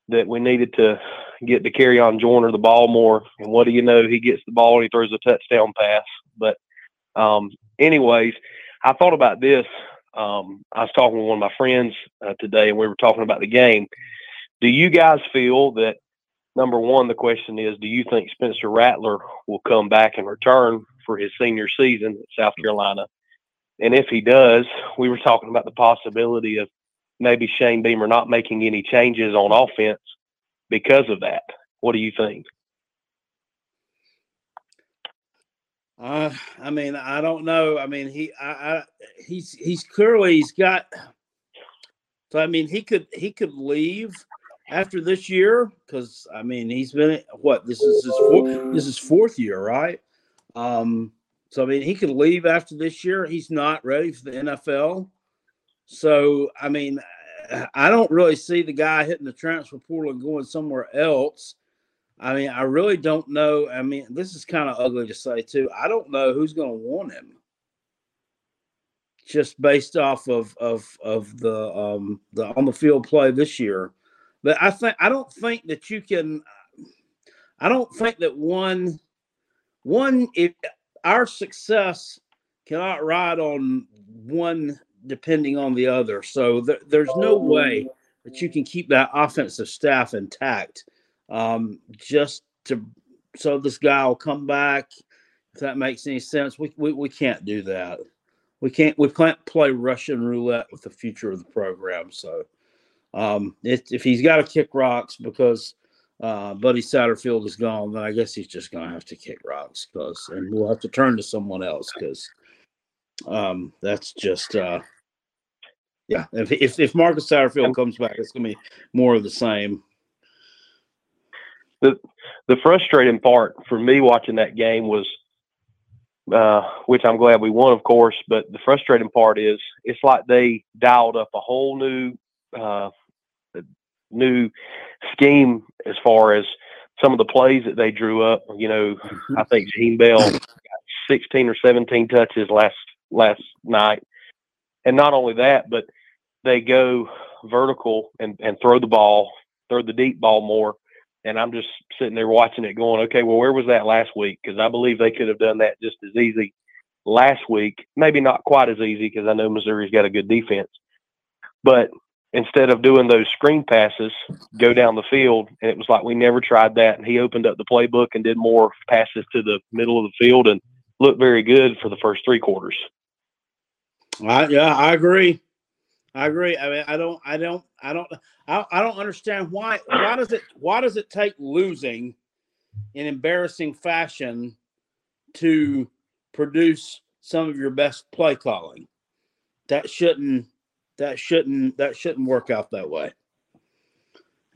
that we needed to get to Dakereon Joyner the ball more, and what do you know? He gets the ball and he throws a touchdown pass, but um, anyways, I thought about this. Um, I was talking with one of my friends uh, today, and we were talking about the game. Do you guys feel that number one, the question is, do you think Spencer Rattler will come back and return for his senior season at South Carolina? And if he does, we were talking about the possibility of maybe Shane Beamer not making any changes on offense because of that. What do you think? Uh, I mean, I don't know. I mean, he, I, I, he's, he's clearly he's got. So I mean, he could he could leave after this year because I mean he's been what this is his fourth, this is fourth year, right? Um, so I mean he could leave after this year. He's not ready for the NFL. So I mean, I don't really see the guy hitting the transfer portal and going somewhere else. I mean, I really don't know. I mean, this is kind of ugly to say too. I don't know who's going to want him. Just based off of of of the um the on the field play this year. But I think I don't think that you can. I don't think that one one if our success cannot ride on one depending on the other. So th- there's no way that you can keep that offensive staff intact um, just to so this guy will come back. If that makes any sense, we, we we can't do that. We can't we can't play Russian roulette with the future of the program. So um, if, if he's got to kick rocks because uh, Buddy Satterfield is gone, then I guess he's just going to have to kick rocks because, and we'll have to turn to someone else because um, that's just, uh, yeah. If, if if Marcus Satterfield comes back, it's going to be more of the same. The the frustrating part for me watching that game was, uh, which I'm glad we won, of course. But the frustrating part is it's like they dialed up a whole new uh, new scheme as far as some of the plays that they drew up. You know, mm-hmm. I think Gene Bell got 16 or 17 touches last last night, and not only that, but they go vertical and, and throw the ball, throw the deep ball more. And I'm just sitting there watching it, going, okay, well, where was that last week? Because I believe they could have done that just as easy last week. Maybe not quite as easy because I know Missouri's got a good defense, but instead of doing those screen passes, go down the field. And it was like we never tried that. And he opened up the playbook and did more passes to the middle of the field and looked very good for the first three quarters. I, yeah, I agree. I agree. I mean, I don't, I don't, I don't, I, I don't understand why. Why does it? Why does it take losing in embarrassing fashion to produce some of your best play calling? That shouldn't that shouldn't that shouldn't work out that way.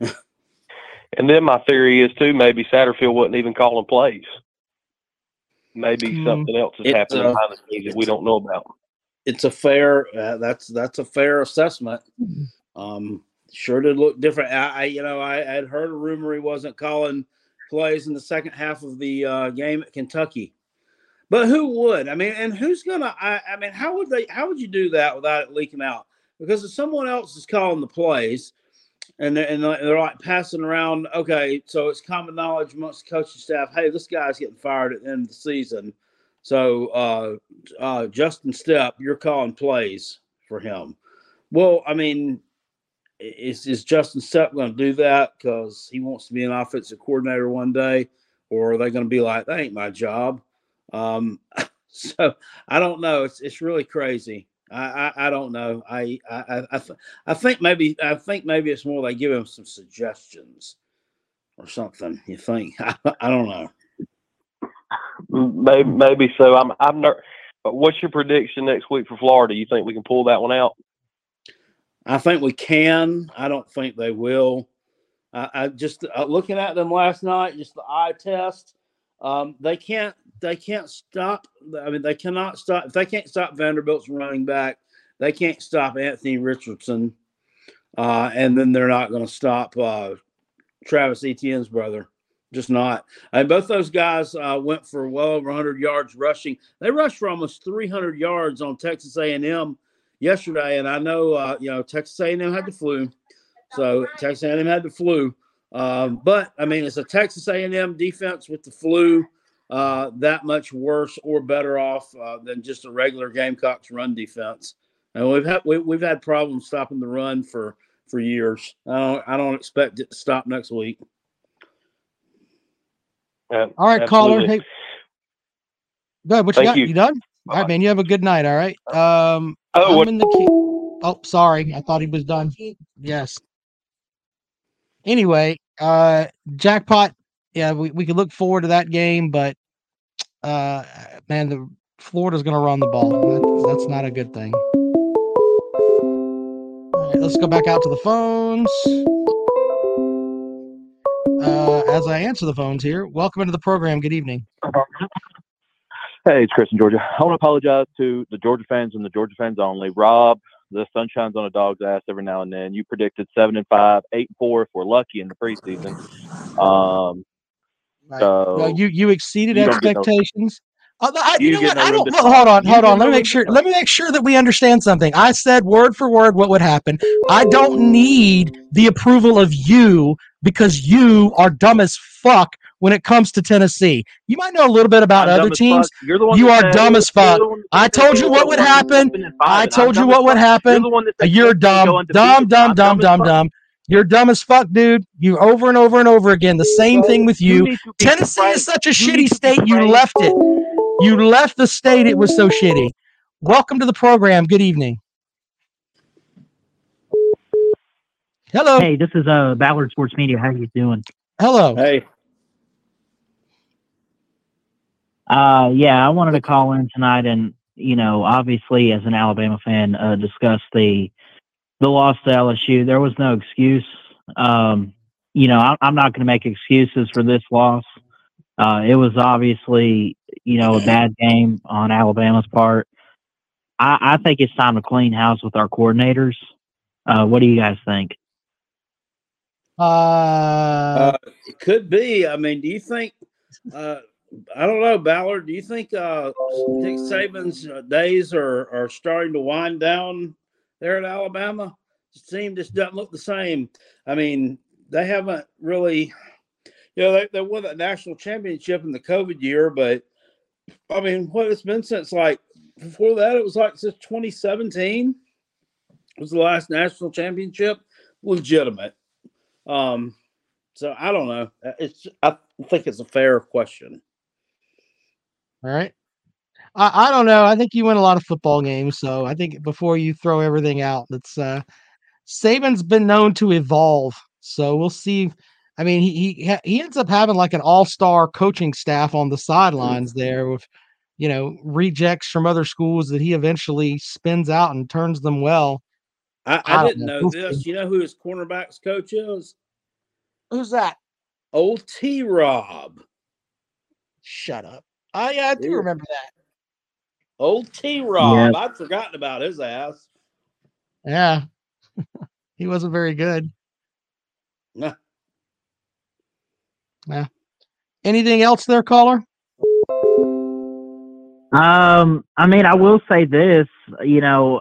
and then my theory is too maybe Satterfield wasn't even calling plays. Maybe mm. something else is it's happening behind the scenes that we don't know about. It's a fair uh, that's that's a fair assessment. Um, sure did look different. I, I you know I had heard a rumor he wasn't calling plays in the second half of the uh, game at Kentucky. But who would? I mean, and who's gonna? I, I mean, how would they? How would you do that without it leaking out? Because if someone else is calling the plays and they're, and they're like passing around, okay, so it's common knowledge amongst the coaching staff, hey, this guy's getting fired at the end of the season. So uh, uh, Justin Stepp, you're calling plays for him. Well, I mean, is, is Justin Stepp going to do that because he wants to be an offensive coordinator one day, or are they going to be like, that ain't my job? Um, so I don't know. It's it's really crazy. I, I, I don't know. I I I, th- I think maybe I think maybe it's more they give him some suggestions or something. You think? I, I don't know. Maybe maybe so. I'm I'm ner- What's your prediction next week for Florida? You think we can pull that one out? I think we can. I don't think they will. I, I just uh, looking at them last night, just the eye test. Um, they can't they can't stop. I mean, they cannot stop. If they can't stop Vanderbilt's running back, they can't stop Anthony Richardson, uh, and then they're not going to stop uh, Travis Etienne's brother. Just not. And both those guys uh, went for well over 100 yards rushing. They rushed for almost 300 yards on Texas A&M yesterday, and I know uh, you know Texas A&M had the flu, so Texas A&M had the flu. Um, but I mean, it's a Texas A&M defense with the flu. uh, that much worse or better off uh, than just a regular Gamecocks run defense. And we've had we, we've had problems stopping the run for for years. I don't I don't expect it to stop next week. All right, caller. absolutely. Hey, go ahead. What you got? you. You. done? All right, man. You have a good night. All right. Um, Oh, I'm what- in the queue. Oh, sorry. I thought he was done. Yes. Anyway, uh, jackpot. Yeah, we, we could look forward to that game, but uh, man, the Florida's going to run the ball. That, that's not a good thing. All right, let's go back out to the phones. Uh, as I answer the phones here, welcome into the program. Good evening. Hey, it's Chris in Georgia. I want to apologize to the Georgia fans and the Georgia fans only. Rob, the sun shines on a dog's ass every now and then. You predicted seven and five, eight and four if we're lucky in the preseason. Um, Right. so well, you you exceeded you no- expectations. Uh, I, you, You know what? no I don't. to well, hold on, hold on. Let me make sure. Let me make sure that we understand something. I said word for word what would happen. I don't need the approval of you because you are dumb as fuck when it comes to Tennessee. You might know a little bit about I'm other teams. You're the one You are said- dumb as fuck. the one that I told you what would happen. seven and five, I told you what would happen. You're the one that said You're Texas would go dumb, dumb, dumb, dumb, dumb dumb, You're dumb as fuck, dude. You over and over and over again. The same thing with You you. need to be Tennessee is such a shitty need to be state. You left it. You left the state. It was so shitty. Welcome to the program. Good evening. Hello. Hey, this is uh Ballard Sports Media. How are you doing? Hello. Hey. Uh yeah, I wanted to call in tonight and you know, obviously as an Alabama fan, uh discuss the the loss to LSU. There was no excuse. Um, you know, I, I'm not going to make excuses for this loss. Uh, it was obviously, you know, a bad game on Alabama's part. I, I think it's time to clean house with our coordinators. Uh, what do you guys think? Uh, Uh, it could be. I mean, do you think? Uh, I don't know, Ballard. Do you think uh, Nick Saban's uh, days are are starting to wind down there at Alabama? The team just doesn't look the same. I mean, they haven't really. You know, they, they won that national championship in the COVID year, but I mean, what it's been since like before that, it was like since 2017 was the last national championship legitimate. Um, so I don't know. It's I think it's a fair question. All right. I, I don't know. I think you win a lot of football games, so I think before you throw everything out, that's uh, Saban's been known to evolve. So we'll see. I mean, he he he ends up having like an all-star coaching staff on the sidelines there with, you know, rejects from other schools that he eventually spins out and turns them well. I, I I didn't know. know this. You know who his cornerbacks coach is? Who's that? Old T Rob. Shut up. Oh yeah, I do Yeah. remember that. Old T Rob. Yeah. I'd forgotten about his ass. Yeah. he wasn't very good. Nah. Yeah. Anything else there, caller? Um, I mean, I will say this, you know,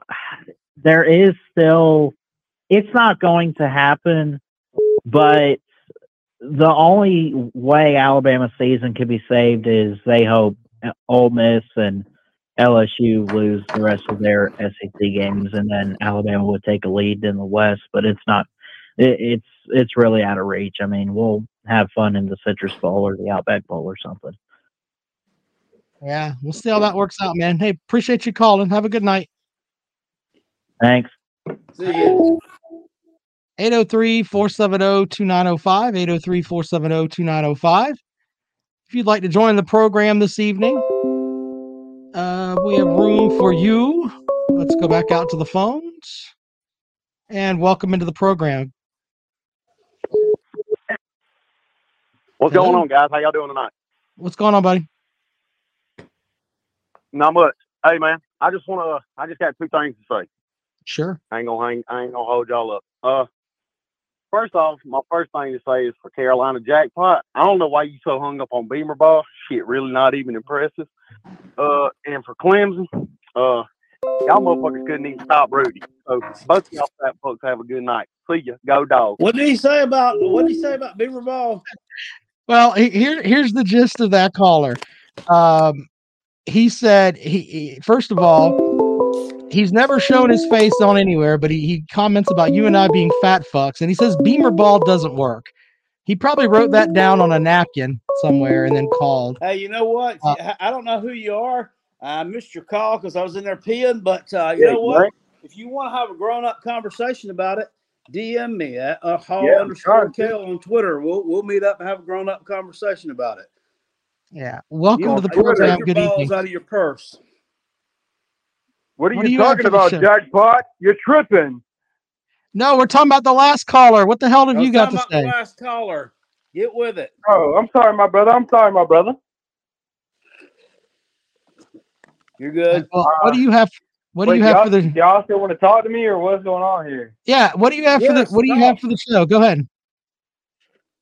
there is still, it's not going to happen, but the only way Alabama season could be saved is they hope Ole Miss and LSU lose the rest of their SEC games, and then Alabama would take a lead in the West. But it's not, it, it's it's really out of reach. I mean, we'll have fun in the Citrus Bowl or the Outback Bowl or something. Yeah, we'll see how that works out, man. Hey, appreciate you calling. Have a good night. Thanks. See you. 803 470 2905. 803 470 2905. If you'd like to join the program this evening, uh, we have room for you. Let's go back out to the phones and welcome into the program. What's Hello? going on, guys? How y'all doing tonight? What's going on, buddy? Not much. Hey, man, I just want to. I just got two things to say. Sure. I ain't gonna hang. I ain't gonna hold y'all up. Uh, first off, my first thing to say is for Carolina Jackpot. I don't know why you so hung up on Beamer ball. Shit, really not even impressive. Uh, and for Clemson, uh, y'all motherfuckers couldn't even stop Rudy. So both of y'all fat folks have a good night. See ya. Go dog. What did he say about what did he say about Beamer Ball? Well, here here's the gist of that caller. Um, he said he, he first of all, he's never shown his face on anywhere, but he, he comments about you and I being fat fucks, and he says Beamer ball doesn't work. He probably wrote that down on a napkin somewhere and then called. Hey, you know what? Uh, I- I don't know who you are. I missed your call because I was in there peeing. But uh, you Yeah, know what? right. If you want to have a grown-up conversation about it, DM me at uh, hall Yeah, underscore trying kale on Twitter. We'll we'll meet up and have a grown-up conversation about it. Yeah. Welcome don't to the program. Good balls evening. out of your purse. What are What you do you talking for about, show? jackpot? You're tripping. No, we're talking about the last caller. What the hell have I was you got to about the say? last caller. Get with it. Oh, I'm sorry, my brother. I'm sorry, my brother. You're good. Well, what do you have? What do you have for the? y'all still want to talk to me, or what's going on here? Yeah. What do you have for the? Yes, What do you have for the show? Go ahead.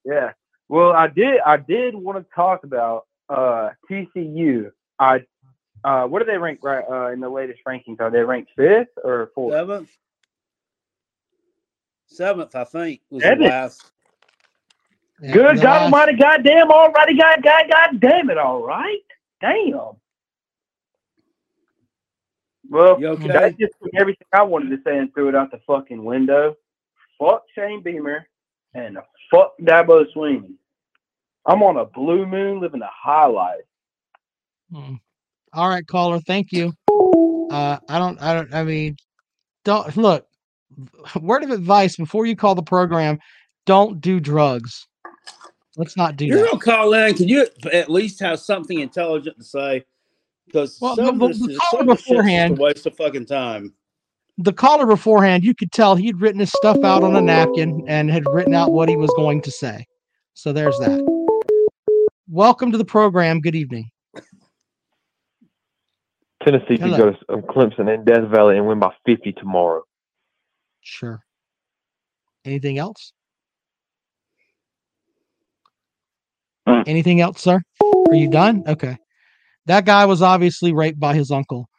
Yeah. Well, I did. I did want to talk about uh, TCU. I uh, what do they rank right uh, in the latest rankings? Are they ranked fifth or fourth? Seventh. Seventh, I think, was Seventh. the last. Good the God last- Almighty, goddamn, alrighty, God, God, God damn it, all right, damn. Well, You okay? that just took everything I wanted to say and threw it out the fucking window. Fuck Shane Beamer and fuck Dabo Swinney. I'm on a blue moon living a high life. Hmm. All right, caller. Thank you. Uh, I don't. I don't. I mean, don't look. Word of advice before you call the program: don't do drugs. Let's not do You're that. gonna call in. Can you at least have something intelligent to say? Because Well, some, the- of this, the is- caller some of this shit's just a beforehand- waste of fucking time. The caller beforehand, you could tell he'd written his stuff out on a napkin and had written out what he was going to say. So there's that. Welcome to the program. Good evening. Tennessee Hello. could go to um, Clemson and Death Valley and win by 50 tomorrow. Sure. Anything else? Anything else, sir? Are you done? Okay. That guy was obviously raped by his uncle.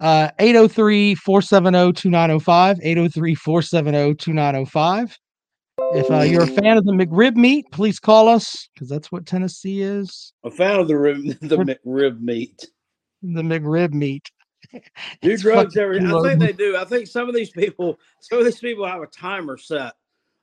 Uh 803-470-2905, 803-470-2905. If uh, you're a fan of the McRib meat, please call us because that's what Tennessee is. I found the rib, the mi- rib meat. The McRib meat. Do drugs every. I think they do. I think some of these people, some of these people have a timer set,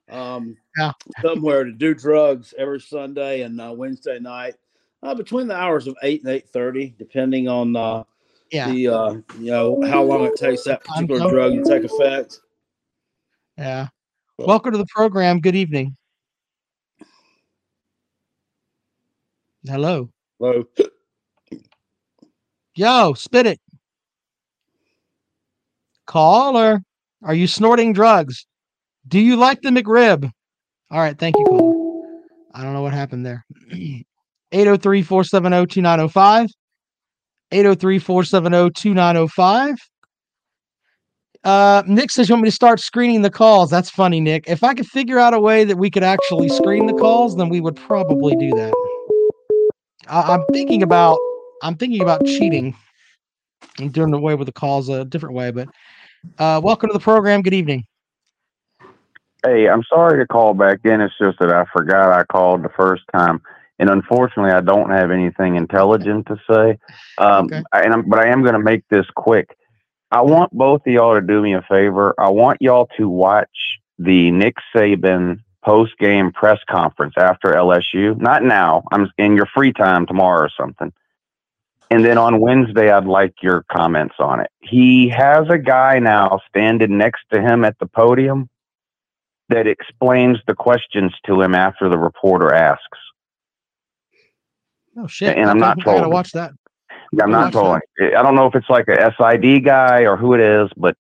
um, Yeah. somewhere to do drugs every Sunday and uh, Wednesday night, uh, between the hours of eight and eight thirty, depending on uh, Yeah. the uh, you know how long it takes that particular drug to take effect. Yeah. Welcome to the program. Good evening. Hello. Hello. Yo, spit it. Caller, are you snorting drugs? Do you like the McRib? All right, thank you, caller. I don't know what happened there. 803 470 2905. 803 470 2905. Uh, Nick says you want me to start screening the calls. That's funny, Nick. If I could figure out a way that we could actually screen the calls, then we would probably do that. I, I'm thinking about I'm thinking about cheating and doing away with the calls a different way. But uh, welcome to the program. Good evening. Hey, I'm sorry to call back in. It's just that I forgot I called the first time, and unfortunately, I don't have anything intelligent to say. Um, I- and I'm, but I am going to make this quick. I want both of y'all to do me a favor. I want y'all to watch the Nick Saban post game press conference after LSU. Not now. I'm in your free time tomorrow or something. And then on Wednesday, I'd like your comments on it. He has a guy now standing next to him at the podium that explains the questions to him after the reporter asks. Oh shit! And I'm not I gotta told. watch that. I'm not trolling. I don't know if it's like a SID guy or who it is, but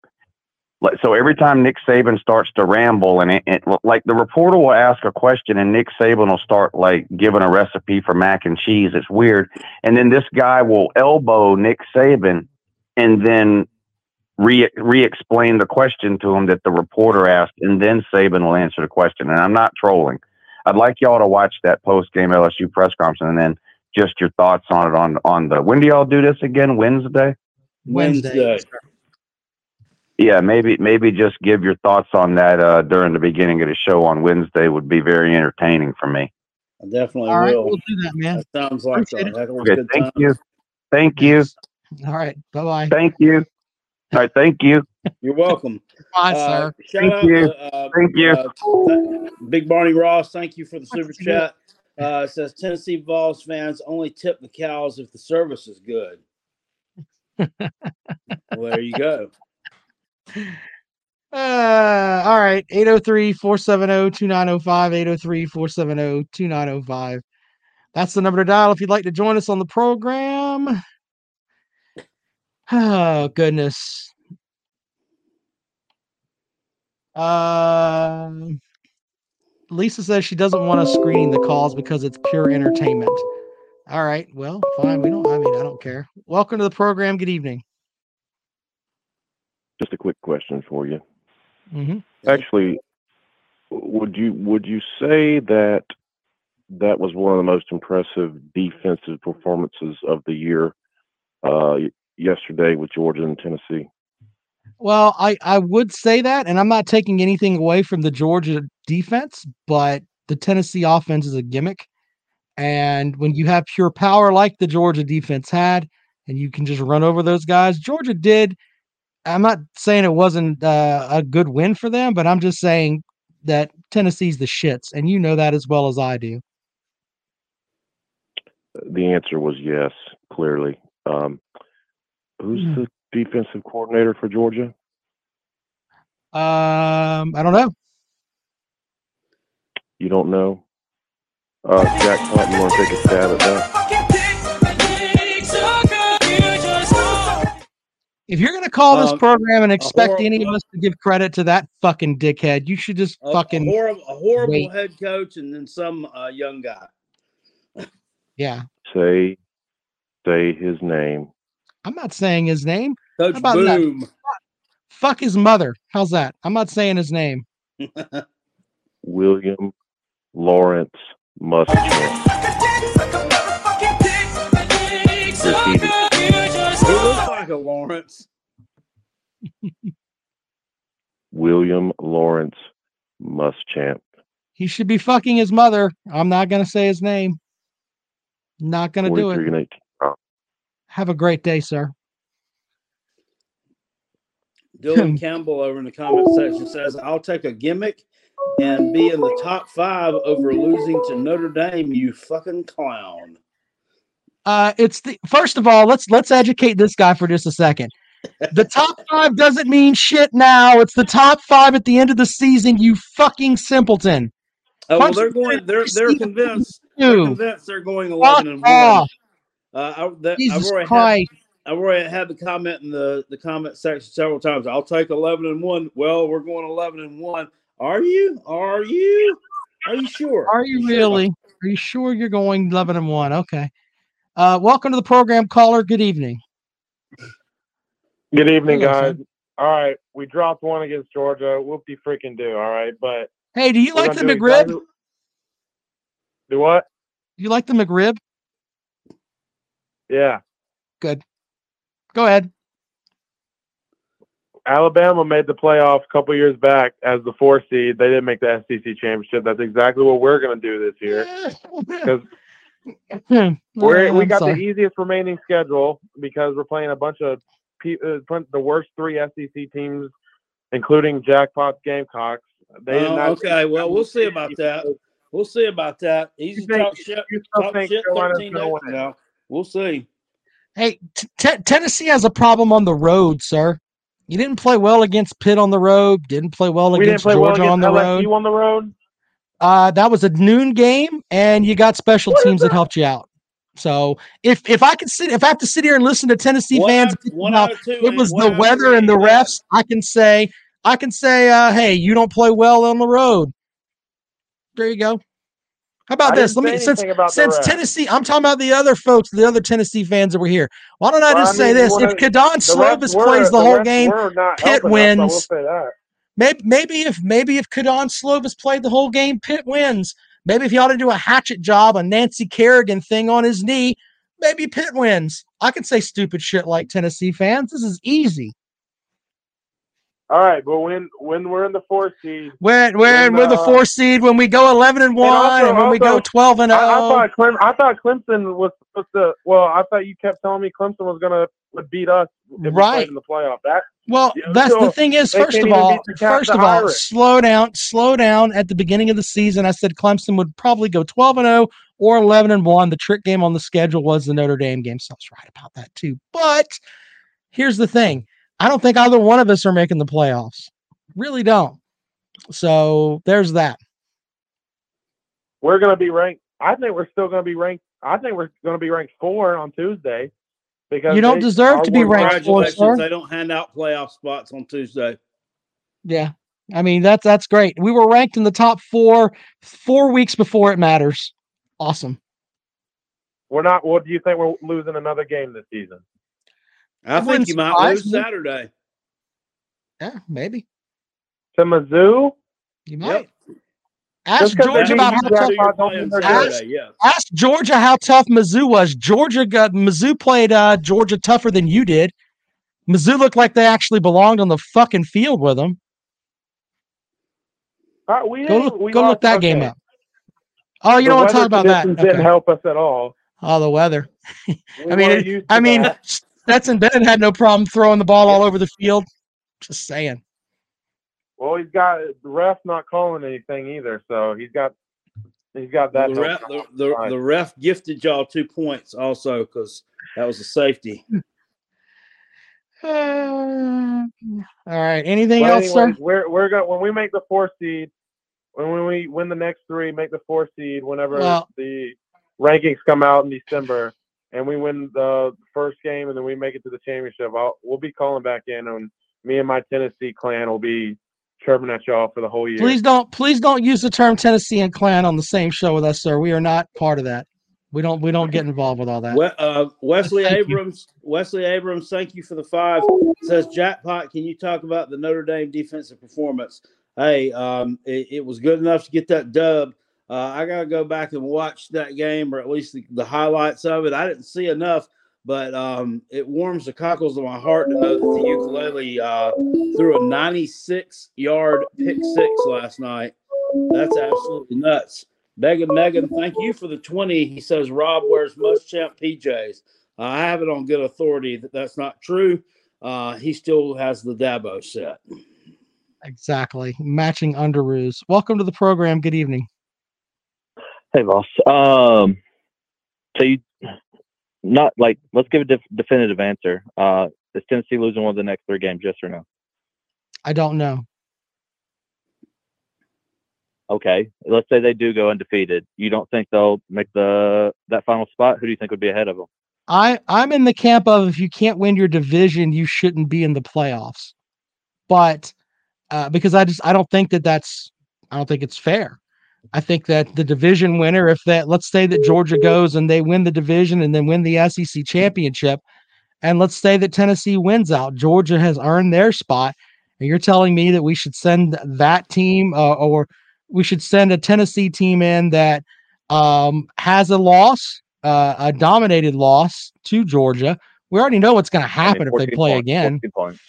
so every time Nick Saban starts to ramble and it, it like the reporter will ask a question and Nick Saban will start like giving a recipe for mac and cheese. It's weird. And then this guy will elbow Nick Saban and then re re-explain the question to him that the reporter asked, and then Saban will answer the question. And I'm not trolling. I'd like y'all to watch that post game LSU press conference and then just your thoughts on it on on the when do y'all do this again? Wednesday? Wednesday. Yeah, maybe maybe just give your thoughts on that uh, during the beginning of the show on Wednesday would be very entertaining for me. I definitely All right, will. we'll do that, man. That sounds like Appreciate a it. heck of a Okay, good thank time. you. Thank you. All right. Bye bye. Thank you. All right, thank you. You're welcome. Bye, Uh, sir. Thank out you. to, uh, Thank you. uh, Big Barney Ross, thank you for the super chat. Uh, it says Tennessee Vols fans only tip the cows if the service is good. well, there you go. Uh, all right. 803 470 2905. 803 470 2905. That's the number to dial if you'd like to join us on the program. Oh, goodness. Um, Lisa says she doesn't want us screening the calls because it's pure entertainment. All right. Well, fine. We don't, I mean, I don't care. Welcome to the program. Good evening. Just a quick question for you. hmm Actually, would you would you say that that was one of the most impressive defensive performances of the year uh, yesterday with Georgia and Tennessee? Well, I, I would say that, and I'm not taking anything away from the Georgia defense, but the Tennessee offense is a gimmick. And when you have pure power like the Georgia defense had, and you can just run over those guys, Georgia did. I'm not saying it wasn't uh, a good win for them, but I'm just saying that Tennessee's the shits, and you know that as well as I do. The answer was yes, clearly. Um, who's Hmm. the defensive coordinator for Georgia? Um, I don't know. You don't know? Uh, Jack Hunt, you want to take a stab at that? If you're gonna call this Um, program and expect horrible- any of us to give credit to that fucking dickhead, you should just A, fucking a horrible, a horrible wait. head coach, and then some uh, young guy. yeah. Say, say his name. I'm not saying his name. Coach How about that? Boom. Fuck his mother. How's that? I'm not saying his name. William Lawrence Muschamp. Repeated. He looks like a Lawrence. William Lawrence Muschamp. He should be fucking his mother. I'm not gonna say his name. Not gonna do it. Oh, Have a great day, sir. Dylan Campbell over in the comment section says, "I'll take a gimmick and be in the top five over losing to Notre Dame. You fucking clown." Uh, it's the first of all, let's let's educate this guy for just a second. The top five doesn't mean shit now. It's the top five at the end of the season. You fucking simpleton. Oh well, they're going. They're they're convinced. They're convinced they're going eleven and one. Uh, I, that, I've already Christ. had. I've already had the comment in the the comment section several times. I'll take eleven and one. Well, we're going eleven and one. Are you? Are you? Are you sure? Are you really? Are you sure you're going 11 and 1? Okay. Uh, welcome to the program, caller. Good evening. Good evening, Hello, guys. sir. All right, we dropped one against Georgia. Whoopie freaking do. All right, but Hey, do you like the gonna do McRib? exactly- Do what? You like the McRib? Yeah, Good. Go ahead. Alabama made the playoff a couple years back as the four seed. They didn't make the SEC championship. That's exactly what we're going to do this year because we're, we got sorry. the easiest remaining schedule because we're playing a bunch of pe- uh, the worst three SEC teams, including Jackpot Gamecocks. They Oh, not. okay, well, we'll see about that. We'll see about that. Easy think- talk shit. Talk shit. Carolina's Thirteen gonna days win now. We'll see. Hey, t- T- Tennessee has a problem on the road, sir. You didn't play well against Pitt on the road. Didn't play well we against play well Georgia against on the road. LSU on the road. Uh, that was a noon game, and you got special teams that helped you out. So if if I could sit, if I have to sit here and listen to Tennessee One fans, one out two it was the weather and the refs. I can say, I can say, uh, hey, you don't play well on the road. There you go. How about I this? Let me since anything about the since. Tennessee, I'm talking about the other folks, the other Tennessee fans that were here. Why don't I Well, just I say this? If Kedon Slovis plays the, the whole game, Pitt helping us, Maybe maybe if maybe if Kedon Slovis played the whole game, Pitt wins. Maybe if he ought to do a hatchet job, a Nancy Kerrigan thing on his knee, maybe Pitt wins. I can say stupid shit like Tennessee fans. This is easy. All right, but when when we're in the fourth seed, When when When, we're the uh, fourth seed, when we go eleven and one, and, also- when we go twelve and I, I zero, thought Clem, I thought Clemson was supposed to. Well, I thought you kept telling me Clemson was gonna beat us Right. in the playoff. That Well, that's the thing is, first of all, the first of all, slow down, slow down. At the beginning of the season, I said Clemson would probably go 12 and 0 or 11 and 1. The trick game on the schedule was the Notre Dame game, so I was right about that too. But here's the thing I don't think either one of us are making the playoffs. Really don't. So there's that. we're gonna be ranked. I think we're still gonna be ranked. I think we're gonna be ranked four on Tuesday because You don't deserve to be ranked four, sir. They don't hand out playoff spots on Tuesday. Yeah. I mean, that's that's great. We were ranked in the top four four weeks before it matters. Awesome. We're not. What do you think we're losing another game this season? I It think wouldn't you might surprise lose me. Saturday. Yeah, maybe. To Mizzou? You Yep. might. Ask Georgia about how tough. Jackpot don't mean they're good. Ask, yeah. ask Georgia how tough Mizzou was. Georgia got Mizzou played uh, Georgia tougher than you did. Mizzou looked like they actually belonged on the fucking field with them. Uh, we Go look, we go look lost- that game up. Oh, you The don't want to talk about that. conditions Didn't help us at all. Oh, the weather. We I mean, it- I to mean, that. Stetson Bennett had no problem throwing the ball all over the field. Just saying. Well, he's got the ref not calling anything either, so he's got he's got that. the, no ref, the, the, the ref gifted y'all two points also because that was a safety. all right. Anything But else, sir? we're we're going when we make the four seed, when when we win the next three, make the four seed whenever Well- the rankings come out in December, and we win the first game, and then we make it to the championship. I'll, we'll be calling back in, and me and my Tennessee clan will be chirping at y'all for the whole year. Please don't please don't use the term Tennessee and clan on the same show with us, sir. We are not part of that. We don't we don't get involved with all that. We- uh, Wesley Thank you. Abrams, Wesley Abrams, thank you for the five. Says Jackpot, can you talk about the Notre Dame defensive performance? Hey, um, it, it was good enough to get that dub. Uh, I got to go back and watch that game, or at least the, the highlights of it. I didn't see enough, but um, it warms the cockles of my heart to know that the ukulele uh, threw a 96 yard pick six last night. That's absolutely nuts. Megan, Megan, thank you for the 20. He says Rob wears Muschamp PJs. Uh, I have it on good authority that that's not true. Uh, he still has the Dabo set. Exactly. Matching underoos. Welcome to the program. Good evening. Hey, boss. Um, so you not like let's give a def- definitive answer. Uh, is Tennessee losing one of the next three games? Yes or no? I don't know. Okay, let's say they do go undefeated. You don't think they'll make the that final spot? Who do you think would be ahead of them? I I'm in the camp of if you can't win your division, you shouldn't be in the playoffs. But uh, because I just I don't think that that's I don't think it's fair. I think that the division winner, if that let's say that Georgia goes and they win the division and then win the SEC championship, and let's say that Tennessee wins out, Georgia has earned their spot. And you're telling me that we should send that team uh, or we should send a Tennessee team in that um, has a loss, uh, a dominated loss to Georgia. We already know what's going to happen if they play points, again. 14 points.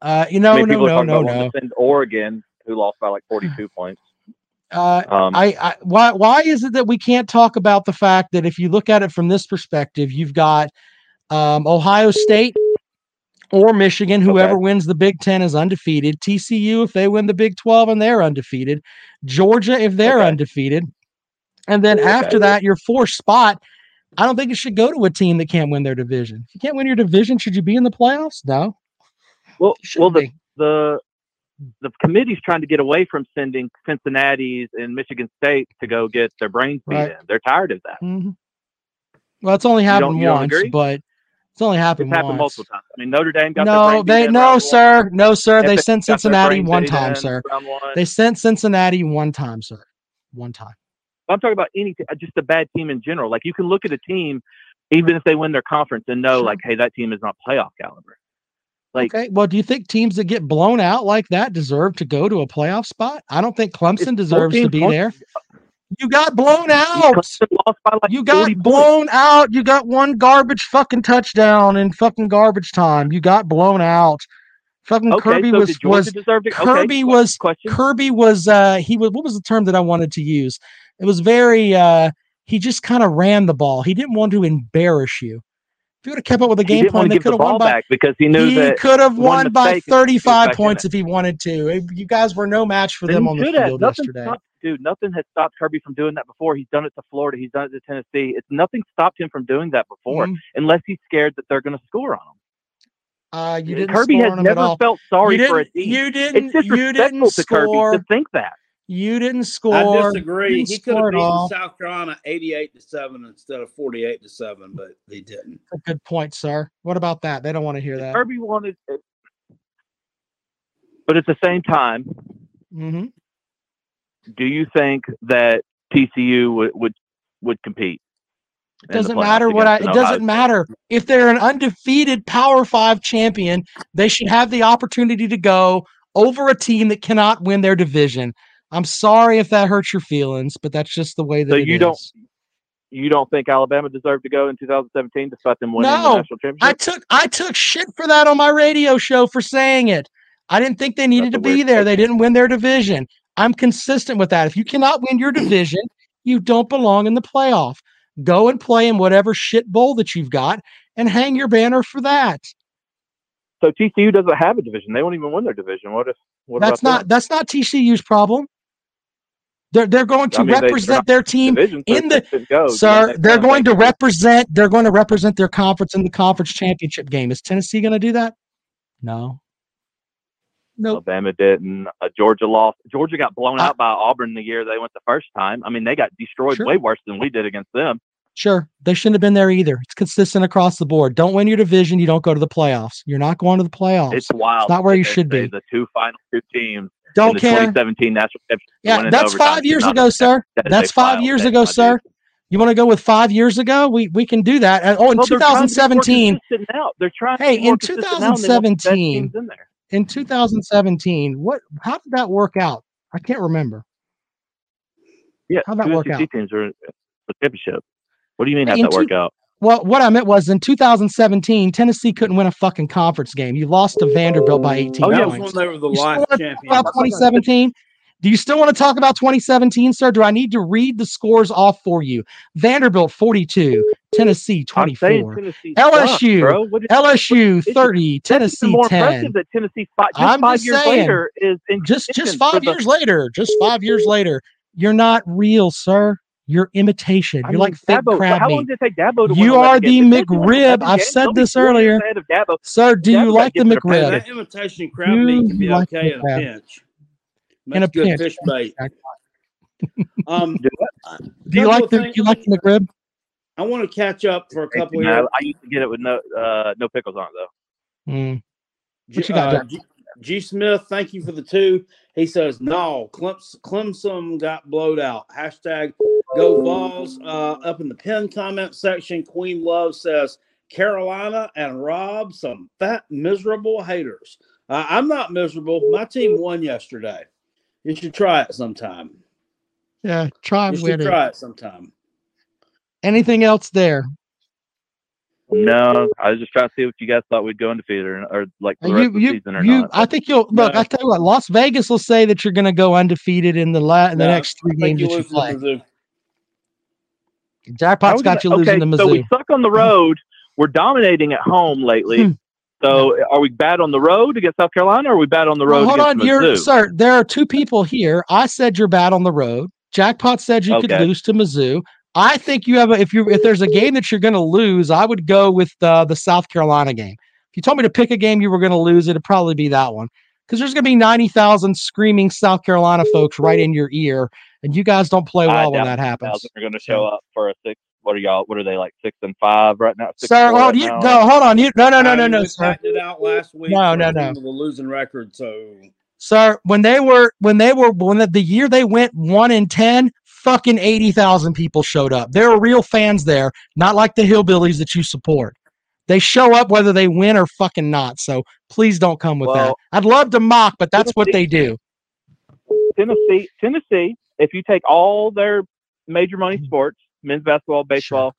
Uh, you I know, mean, no, no, no, no. send Oregon, who lost by like 42 points. Uh, Um, I, I why why is it that we can't talk about the fact that if you look at it from this perspective, you've got um, Ohio State or Michigan, whoever wins the Big Ten is undefeated. TCU if they win the Big Twelve and they're undefeated. Georgia if they're undefeated, and then after that, your fourth spot. I don't think it should go to a team that can't win their division. If you can't win your division, should you be in the playoffs? No. Well, well, the, be. the the committee's trying to get away from sending Cincinnati's and Michigan State to go get their brains beat Right. in. They're tired of that. Mhm. Well, it's only happened once, but it's only happened once. It's happened once. multiple times. I mean, Notre Dame got No, they no, sir, no, sir. They sent Cincinnati one time, sir. one. They sent Cincinnati one time, sir. One time. I'm talking about any uh, just a bad team in general. Like you can look at a team, even if they win their conference, and know like, hey, that team is not playoff caliber. Like, okay. Well, do you think teams that get blown out like that deserve to go to a playoff spot? I don't think Clemson deserves to be there. You got blown out. Clemson lost by like You got 40 blown out. You got one garbage fucking touchdown in fucking garbage time. You got blown out. Fucking Okay, Kirby so was was to- okay, Kirby was question. Kirby was uh he was what was the term that I wanted to use? It was very uh he just kind of ran the ball. He didn't want to embarrass you. You would have kept up with the game plan, they could the have won by back because he knew he that could have won by mistake and he was 35 points if he wanted to. You guys were no match for them on the field Nothing yesterday. stopped, dude. Nothing has stopped Kirby from doing that before. He's done it to Florida. He's done it to Tennessee. It's nothing stopped him from doing that before, Mhm. unless he's scared that they're going to score on him. Uh, you didn't Kirby score has on him never felt sorry you for a team. You didn't. It's You disrespectful didn't to Kirby to think that. You didn't score. I disagree. He could have score at beaten. South Carolina eighty-eight to seven instead of forty-eight to seven, but he didn't. A good point, sir. What about that? They don't want to hear that. Kirby wanted it. But at the same time, hmm do you think that TCU would would, would compete? It doesn't matter what I. It doesn't matter if they're an undefeated Power Five champion. They should have the opportunity to go over a team that cannot win their division. I'm sorry if that hurts your feelings, but that's just the way that So you is. don't you don't think Alabama deserved to go in 2017 despite them winning the national championship? I took I took shit for that on my radio show for saying it. I didn't think they needed to be there. They didn't win their division. I'm consistent with that. If you cannot win your division, you don't belong in the playoff. Go and play in whatever shit bowl that you've got and hang your banner for that. So TCU doesn't have a division. They won't even win their division. What if? What that's not that's not TCU's problem. They're they're going to I mean, represent their team division, in the sir. They- They're going to represent. They're going to represent their conference in the conference championship game. Is Tennessee going to do that? No. No Alabama didn't. Uh, Georgia lost. Georgia got blown Uh, out by Auburn the year they went the first time. I mean, they got destroyed Sure. way worse than we did against them. Sure, they shouldn't have been there either. It's consistent across the board. Don't win your division, you don't go to the playoffs. You're not going to the playoffs. It's wild. It's not where you should be. The two final two teams Don't the care. 2017 national. Yeah, that's five years ago, affect- sir. that That's five years ago, sir. You want to go with five years ago? We we can do that. Uh, Oh, in Well, they're trying to 2017. consistent now. They're trying Hey, in consistent now, and they want the best 2017, in in 2017, what? How did that work out? I can't remember. Yeah, How'd that work out? teams are championship. What do you mean? Hey, How'd in that work out? Well, what I meant was in 2017, Tennessee couldn't win a fucking conference game. You lost to Vanderbilt by 18 Oh, points. was when they were the wanna talk about 2017? Do you still want to talk about 2017, sir? Do I need to read the scores off for you? Vanderbilt 42, Tennessee 24, Tennessee LSU bro. What is- LSU 30, That's even Tennessee more 10. impressive that Tennessee five, just I'm five just years saying, later is in just just five the- years later, just five years later, you're not real, sir. You're imitation. I You're mean, like fake Dabo, crab how long did it take Dabo to win You are the games? If they won McRib. I've said they'll this earlier. of Dabo. Sir, do Dabo you like the get to their McRib? That imitation crab you meat can be like okay in a pinch. Makes in a good pinch. fish bait. um, do you like the do you like the McRib? I want to catch up for a couple Man, I. I used to get it with no uh, no pickles on it though. Mm. G, What you got, uh, G, G. Smith, thank you for the two. He says, no, Clems- Clemson got blowed out. Hashtag go balls. Uh, up in the pin comment section, Queen Love says, Carolina and Rob, some fat, miserable haters. Uh, I'm not miserable. My team won yesterday. You should try it sometime. Yeah, try You should winning. try it sometime. Anything else there? No, I was just trying to see what you guys thought we'd go undefeated or, or like the Uh, rest You, of the you, season or you. not. I think you'll look. No. I tell you what, Las Vegas will say that you're going to go undefeated in the la- in the No, next three I games that you lose to play. Mizzou. Jackpot's got you losing okay, to So we suck on the road. We're dominating at home lately. Hmm. so are we bad on the road against South Carolina, or are we bad on the road Well, hold on, Mizzou? sir. There are two people here. I said you're bad on the road. Jackpot said you could lose to Mizzou. I think you have a if you if there's a game that you're going to lose, I would go with uh, the South Carolina game. If you told me to pick a game you were going to lose, it'd probably be that one because there's going to be ninety thousand screaming South Carolina folks right in your ear, and you guys don't play I well when that happens. They're going to show up for a six. What are y'all? What are they like? Six and five right now. Six Sir, and hold right you now? no, hold on. You no no no I no no, sir. it out last week. No, no, no. with a losing record. So Sir, when they were when they were when the, the year they went one in ten, fucking eighty thousand people showed up. There are real fans there, not like the hillbillies that you support. They show up whether they win or fucking not. So please don't come with that. I'd love to mock, but that's what they do. Tennessee, Tennessee. If you take all their major Mm-hmm. money sports, men's basketball, baseball,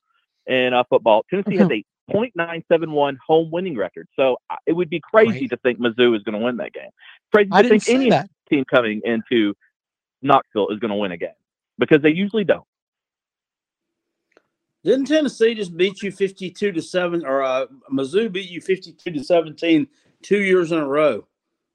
and uh, football, Tennessee has a .971 home winning record. So it would be crazy to think Mizzou is going to win that game. Crazy I to didn't think any that. team coming into Knoxville is going to win a game because they usually don't. Didn't Tennessee just beat you fifty-two to seven, or uh, Mizzou beat you fifty-two to 17 two years in a row?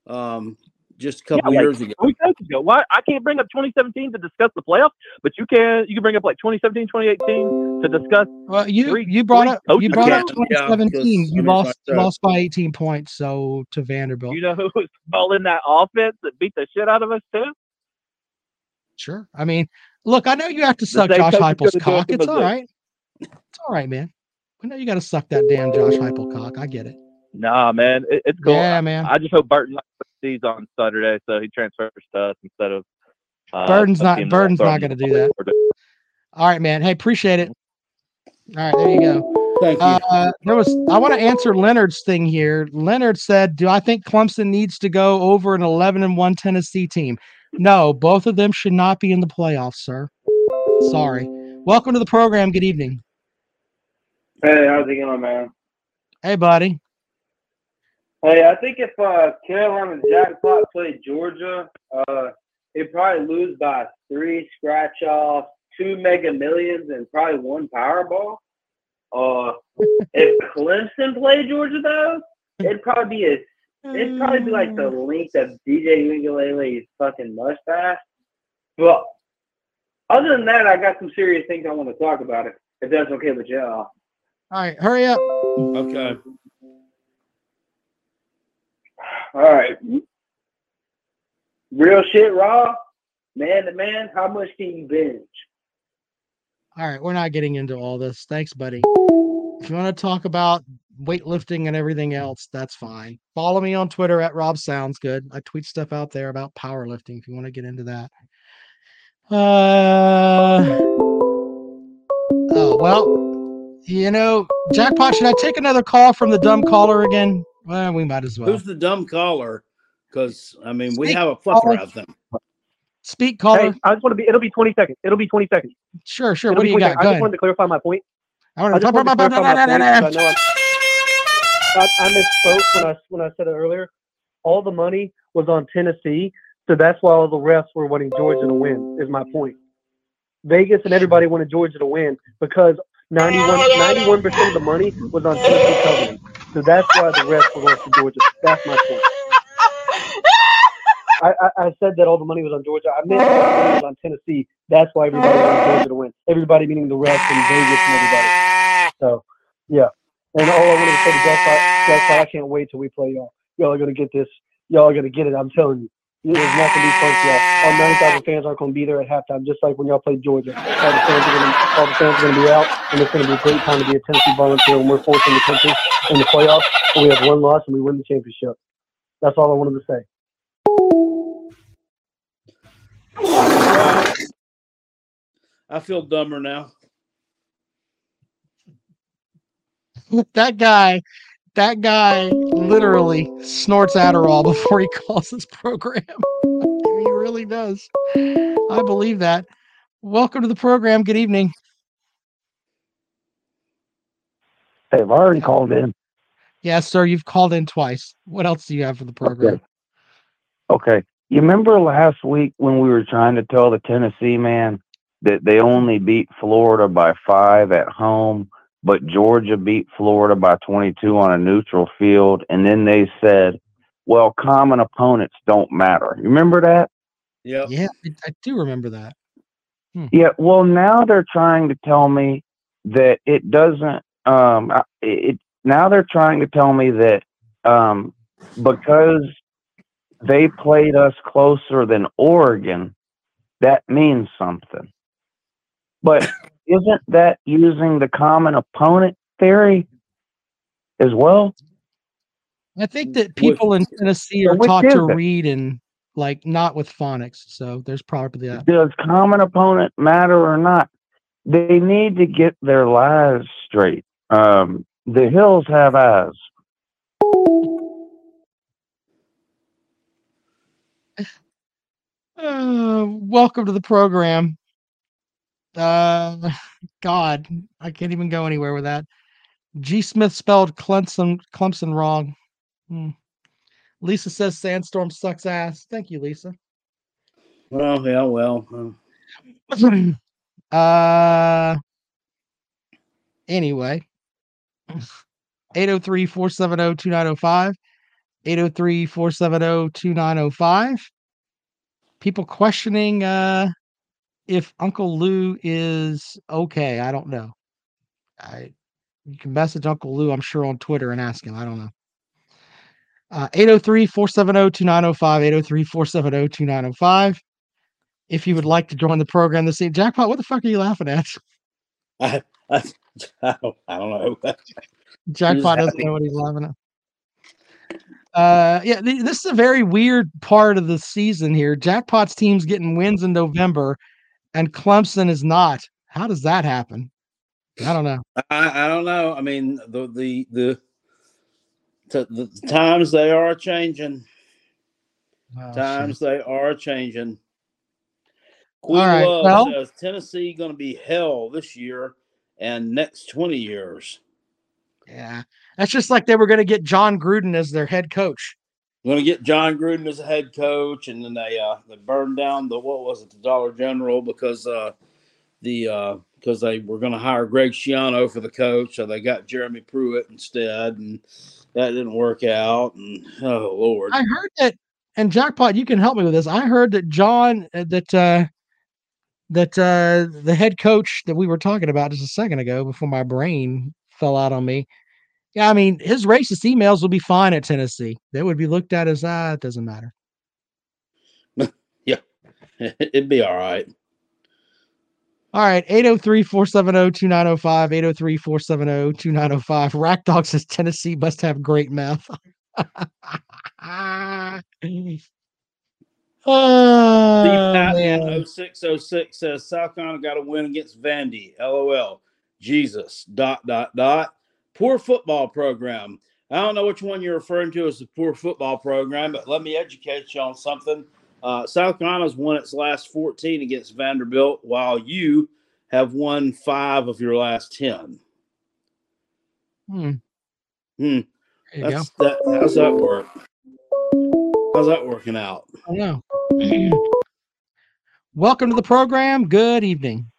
Um, just a couple Yeah, like years ago. three seconds ago. Why I can't bring up 2017 to discuss the playoffs, but you can. You can bring up like 2017, 2018 to discuss. Well, you three- you brought three up you brought up 2017. because, you lost uh, lost by 18 points, so to Vanderbilt. You know who was calling that offense that beat the shit out of us too? Sure. I mean, look, I know you have to suck Josh coach Heupel's gonna do it cock. It's all right. It's all right, man. I know you got to suck that damn Josh Heupel cock. I get it. Nah, man, it, it's cool. Yeah, I- man. I just hope Burden sees on Saturday, so he transfers to us instead of. Uh, Burden's not team that will Burden's not going to do that. All right, man. Hey, appreciate it. All right, there you go. Thank you. Uh, there was. I want to answer Leonard's thing here. Leonard said, "Do I think Clemson needs to go over an 11 and one Tennessee team?" No, both of them should not be in the playoffs, sir. Sorry. Welcome to the program. Good evening. Hey, how's it going, man? Hey, buddy. Hey, I think if uh, Carolina Jackpot played Georgia, uh, they'd probably lose by three scratch offs, two mega millions, and probably one Powerball. Uh, if Clemson played Georgia, though, it'd probably be a, it'd probably be like the length of DJ Uiagalelei's fucking mustache. But other than that, I got some serious things I want to talk about. It if that's okay with y'all. All right, hurry up. Okay. All right. Real shit, raw, man to man. How much can you binge? All right, we're not getting into all this. Thanks, buddy. If you want to talk about weightlifting and everything else, that's fine. Follow me on Twitter at Rob Sounds Good. I tweet stuff out there about powerlifting if you want to get into that. Uh oh well, you know, jackpot. Should I take another call from the dumb caller again? Well, we might as well. Who's the dumb caller? Because I mean, we Speak, have a plethora caller. of them. Speak, caller. Hey, I just want to be. It'll be 20 seconds. It'll be 20 seconds. Sure, sure. It'll What do you got? seconds. I Go just ahead. wanted to clarify my point. I wanna- I just wanted to clarify my point. 'cause I know I'm- I, I misspoke when I when I said it earlier. All the money was on Tennessee, so that's why all the refs were wanting Georgia to win. Is my point. Vegas and everybody wanted Georgia to win because 91 percent of the money was on Tennessee covering. So that's why the were going for Georgia. That's my point. I, I, I said that all the money was on Georgia. I meant the was on Tennessee. That's why everybody wanted Georgia to win. Everybody meaning the refs and Vegas and everybody. So yeah. And all I wanted to say to Jackpot, Jackpot, I can't wait till we play y'all. Y'all are gonna get this. Y'all are gonna get it. I'm telling you. It is not gonna be fun for y'all. Ah. All 90,000 fans aren't gonna be there at halftime, just like when y'all played Georgia. All the fans are gonna, all the fans are gonna be out, and it's gonna be a great time to be a Tennessee Volunteer when we're fourth in the country in the playoffs, and we have one loss and we win the championship. That's all I wanted to say. I feel dumber now. that guy, that guy literally snorts Adderall before he calls this program. he really does. I believe that. Welcome to the program. Good evening. Hey, I've already called in. Yes, sir. You've called in twice. What else do you have for the program? Okay. You remember last week when we were trying to tell the Tennessee man that they only beat Florida by five at home, but Georgia beat Florida by 22 on a neutral field? And then they said, well, common opponents don't matter. You remember that? Yeah. Yeah, I, I do remember that. Yeah, well, now they're trying to tell me that it doesn't. Um, it now they're trying to tell me that um, because they played us closer than Oregon, that means something. But isn't that using the common opponent theory as well? I think that people in Tennessee are taught to it? read and like not with phonics. So there's probably that. Does common opponent matter or not? They need to get their lives straight. Um, the hills have eyes. Uh, welcome to the program. Uh, God, I can't even go anywhere with that. G. Smith spelled Clemson Clemson wrong. Hmm. Lisa says Sandstorm sucks ass. Thank you, Lisa. Well, yeah, well. uh, uh anyway. 803-470-2905. 803-470-2905. People questioning uh if Uncle Lou is okay. I don't know. I you can message Uncle Lou, I'm sure, on Twitter and ask him. I don't know. Uh, 803 470 2905. 803 470 2905. If you would like to join the program this evening, Jackpot, what the fuck are you laughing at? I, I, I, don't, I don't know. Jackpot doesn't know what he's laughing at. Uh, yeah, th- this is a very weird part of the season here. Jackpot's team's getting wins in November, and Clemson is not. How does that happen? I don't know. I, I don't know. I mean, the the the the, the times they are changing. Oh, times they are changing. All Queen right, Love well- says Tennessee going to be hell this year and next twenty years. Yeah, that's just like they were going to get Jon Gruden as their head coach. Going to get Jon Gruden as a head coach, and then they uh they burned down the what was it the Dollar General because uh the uh because they were going to hire Greg Schiano for the coach, so they got Jeremy Pruitt instead, and that didn't work out. And oh lord, I heard that, and Jackpot, you can help me with this. I heard that John, uh, that uh, that uh, the head coach that we were talking about just a second ago, before my brain fell out on me. Yeah, I mean, his racist emails will be fine at Tennessee. They would be looked at as ah, it doesn't matter. yeah, it'd be all right. All right, 803-470-2905, 803-470-2905. Rack Dog says Tennessee must have great math. oh, man. Patton 0606 says South Carolina got a win against Vandy. LOL. Jesus. Dot dot dot. Poor football program. I don't know which one you're referring to as the poor football program, but let me educate you on something. Uh, South Carolina's won its last 14 against Vanderbilt, while you have won five of your last 10. Hmm. Hmm. That's, that, how's that work? How's that working out? I know. Welcome to the program. Good evening.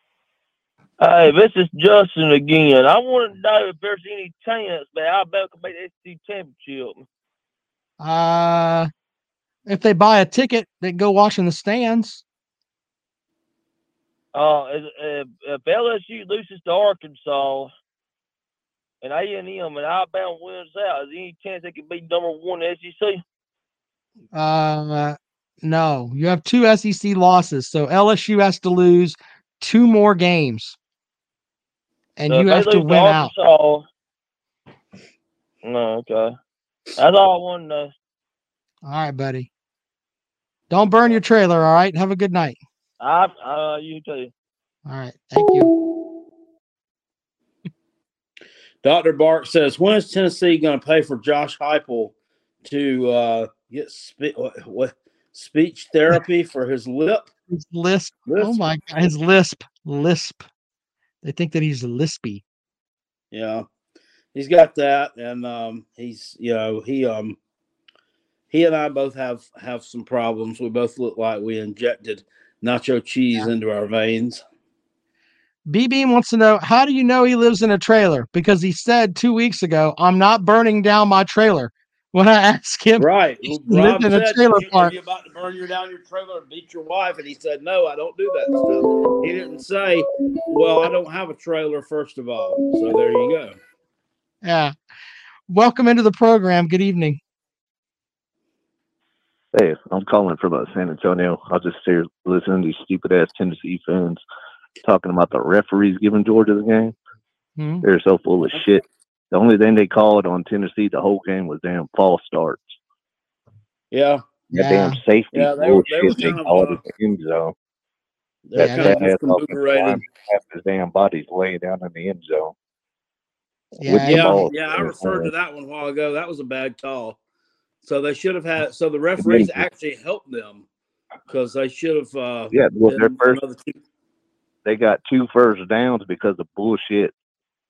Hey, this is Justin again. I want to know if there's any chance that Alabama can make the SEC championship. Uh, if they buy a ticket, they can go watch in the stands. Uh, if, if, LSU loses to Arkansas and A and M and Alabama wins out, is there any chance they could be number one SEC? Uh, no, you have two SEC losses, so LSU has to lose two more games, and So you have to win out. Arkansas, No, okay. That's all I want to. All right, buddy. Don't burn your trailer. All right. Have a good night. I, uh, you too. All right. Thank you. Dr. Bark says, when is Tennessee going to pay for Josh Heupel to uh, get spe- what, what, speech therapy for his lip? His lisp. Oh my God. His lisp. Lisp. They think that he's lispy. Yeah, he's got that, and um, he's you know he um he and I both have have some problems. We both look like we injected nacho cheese into our veins. B Beam wants to know how do you know he lives in a trailer? Because he said two weeks ago, I'm not burning down my trailer. When I asked him, Right. he Rob lived in a said, trailer "You- Are you about to burn your down your trailer and beat your wife? And he said, No, I don't do that stuff. He didn't say, Well, I don't have a trailer, first of all. So there you go. Yeah. Welcome into the program. Good evening. Hey, I'm calling from uh, San Antonio. I'll just here listening to these stupid ass Tennessee fans talking about the referees giving Georgia the game. Hmm. They're so full of shit. The only thing they called on Tennessee the whole game was damn false starts. Yeah. That damn safety Yeah, they were- they bullshit they called uh, in the end zone. That kind of that ass offensive discombobulated. half his damn body's laying down in the end zone. With the Yeah, yeah, I referred to that one a while ago. That was a bad call. So they should have had. So the referees actually helped them because they should have. Uh, Yeah, well, their first another they got two first downs because of bullshit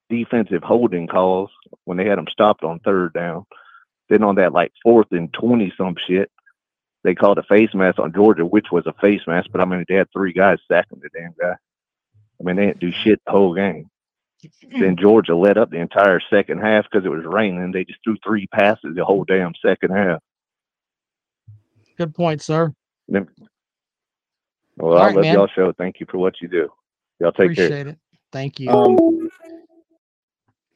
defensive holding calls when they had them stopped on third down. Then on that like fourth and twenty some shit, they called a face mask on Georgia, which was a face mask, but I mean they had three guys sacking the damn guy. I mean they didn't do shit the whole game. then Georgia let up the entire second half because it was raining. They just threw three passes the whole damn second half. Good point, sir. Then- Well, All I right, love man. y'all show. Thank you for what you do. Y'all take care. Appreciate care. it. Thank you. Um,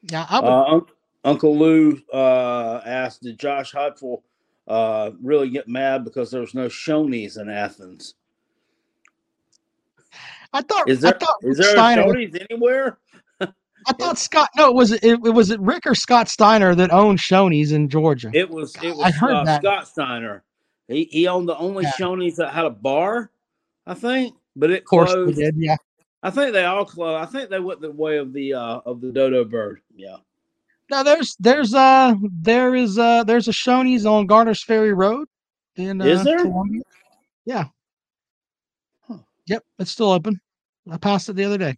yeah, I would, Uh, Un- Uncle Lou uh, asked, "Did Josh Heupel uh, really get mad because there was no Shoney's in Athens? I thought Is there, I thought is there Steiner- Shoney's anywhere? I thought Scott. No, it was it, it was it Rick or Scott Steiner that owned Shoney's in Georgia. It was it was I heard uh, that. Scott Steiner. He he owned the only Yeah. Shoney's that had a bar, I think, but it Of course closed. did. Yeah. I think they all closed. I think they went the way of the uh, of the dodo bird. Yeah. Now there's there's uh there is uh there's a Shoney's on Garner's Ferry Road in uh, Is there? Columbia. Yeah. Yep, it's still open. I passed it the other day.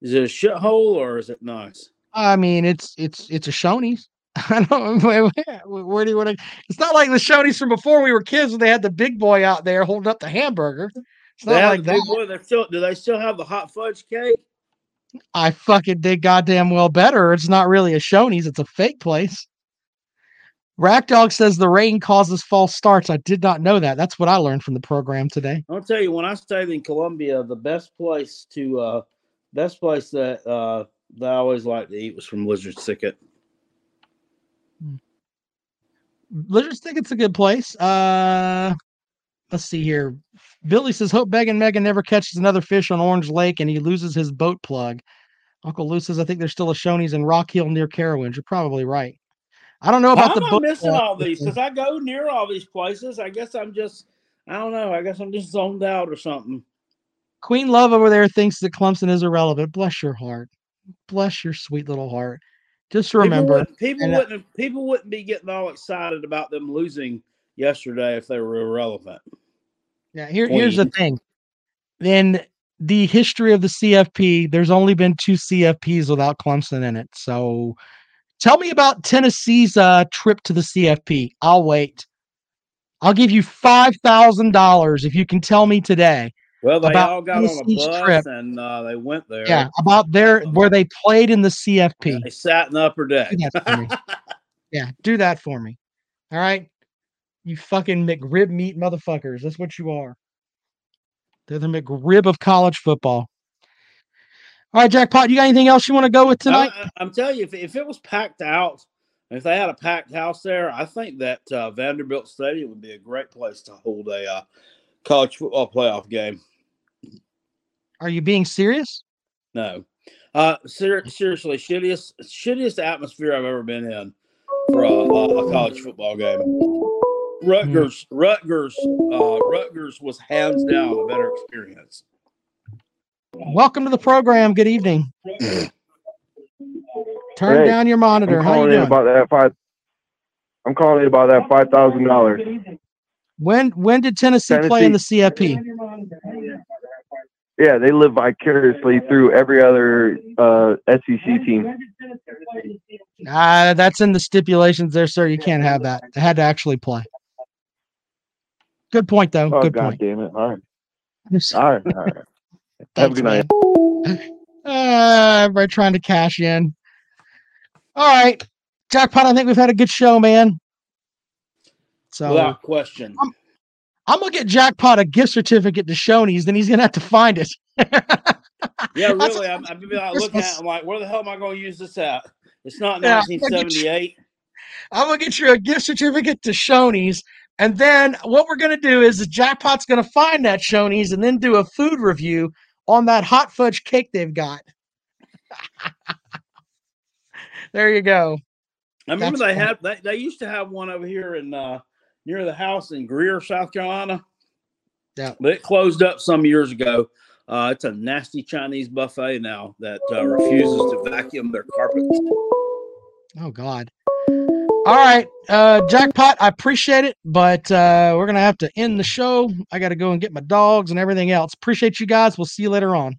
Is it a shithole or is it nice? I mean, it's it's it's a Shoney's. I don't. Where, where do you want to? It's not like the Shoney's from before we were kids when they had the big boy out there holding up the hamburger. It's They not like that. boy. They still do. They still have the hot fudge cake. I fucking did goddamn well better. It's not really a Shoney's. It's a fake place. Rack Dog says the rain causes false starts. I did not know that. That's what I learned from the program today. I'll tell you, when I stayed in Columbia, the best place to uh best place that uh that I always liked to eat was from Lizard Thicket. Let's think it's a good place. Uh let's see here. Billy says, Hope Megan Megan never catches another fish on Orange Lake and he loses his boat plug. Uncle Lou says, I think there's still a Shoney's in Rock Hill near Carowinds. You're probably right. I don't know about How the am I missing plug all these? Because I go near all these places. I guess I'm just I don't know. I guess I'm just zoned out or something. Queen Love over there thinks that Clemson is irrelevant. Bless your heart. Bless your sweet little heart. Just remember, people, wouldn't, people uh, wouldn't people wouldn't be getting all excited about them losing yesterday if they were irrelevant. Yeah, here, here's the thing. In the history of the CFP, there's only been two CFPs without Clemson in it. So tell me about Tennessee's uh, trip to the CFP. I'll wait. I'll give you five thousand dollars if you can tell me today. Well, they about all got on a bus trip. and uh, they went there. Yeah, about their where they played in the CFP. They sat in the upper deck. Do that for me. yeah, do that for me. All right. You fucking McRib meat motherfuckers. That's what you are. They're the McRib of college football. All right, Jackpot, you got anything else you want to go with tonight? I, am telling you, if, if it was packed out, if they had a packed house there, I think that uh, Vanderbilt Stadium would be a great place to hold a uh, college football playoff game. Are you being serious? No, uh, ser- seriously, shittiest shittiest atmosphere I've ever been in for a, a, a college football game. Rutgers, Rutgers, uh, Rutgers was hands down a better experience. Welcome to the program. Good evening. Turn Hey, down your monitor. I'm How you calling in doing? about that five. I'm calling about that five thousand dollars. When when did Tennessee, play in the CFP? Yeah, they live vicariously through every other uh, SEC team. Uh, that's in the stipulations there, sir. You can't have that. They had to actually play. Good point, though. Oh Good God point. damn it! All right, Just- all right, all right. Have a Thanks, good night. Uh, everybody trying to cash in. All right, Jackpot. I think we've had a good show, man. So Without question. I'm gonna get Jackpot a gift certificate to Shoney's. Then he's gonna have to find it. Yeah, really. I'm, I'm be like looking at. Christmas. it, I'm like, where the hell am I going to use this at? It's not Yeah, I'm gonna you- 1978. I'm gonna get you a gift certificate to Shoney's, and then what we're gonna do is the Jackpot's gonna find that Shoney's and then do a food review on that hot fudge cake they've got. there you go. I remember That's they fun. had they, they used to have one over here in uh, near the house in Greer, South Carolina. Yeah. But it closed up some years ago. Uh, it's a nasty Chinese buffet now that uh, refuses to vacuum their carpets. Oh God. All right, uh, Jackpot. I appreciate it, but uh, we're gonna have to end the show. I got to go and get my dogs and everything else. Appreciate you guys. We'll see you later on.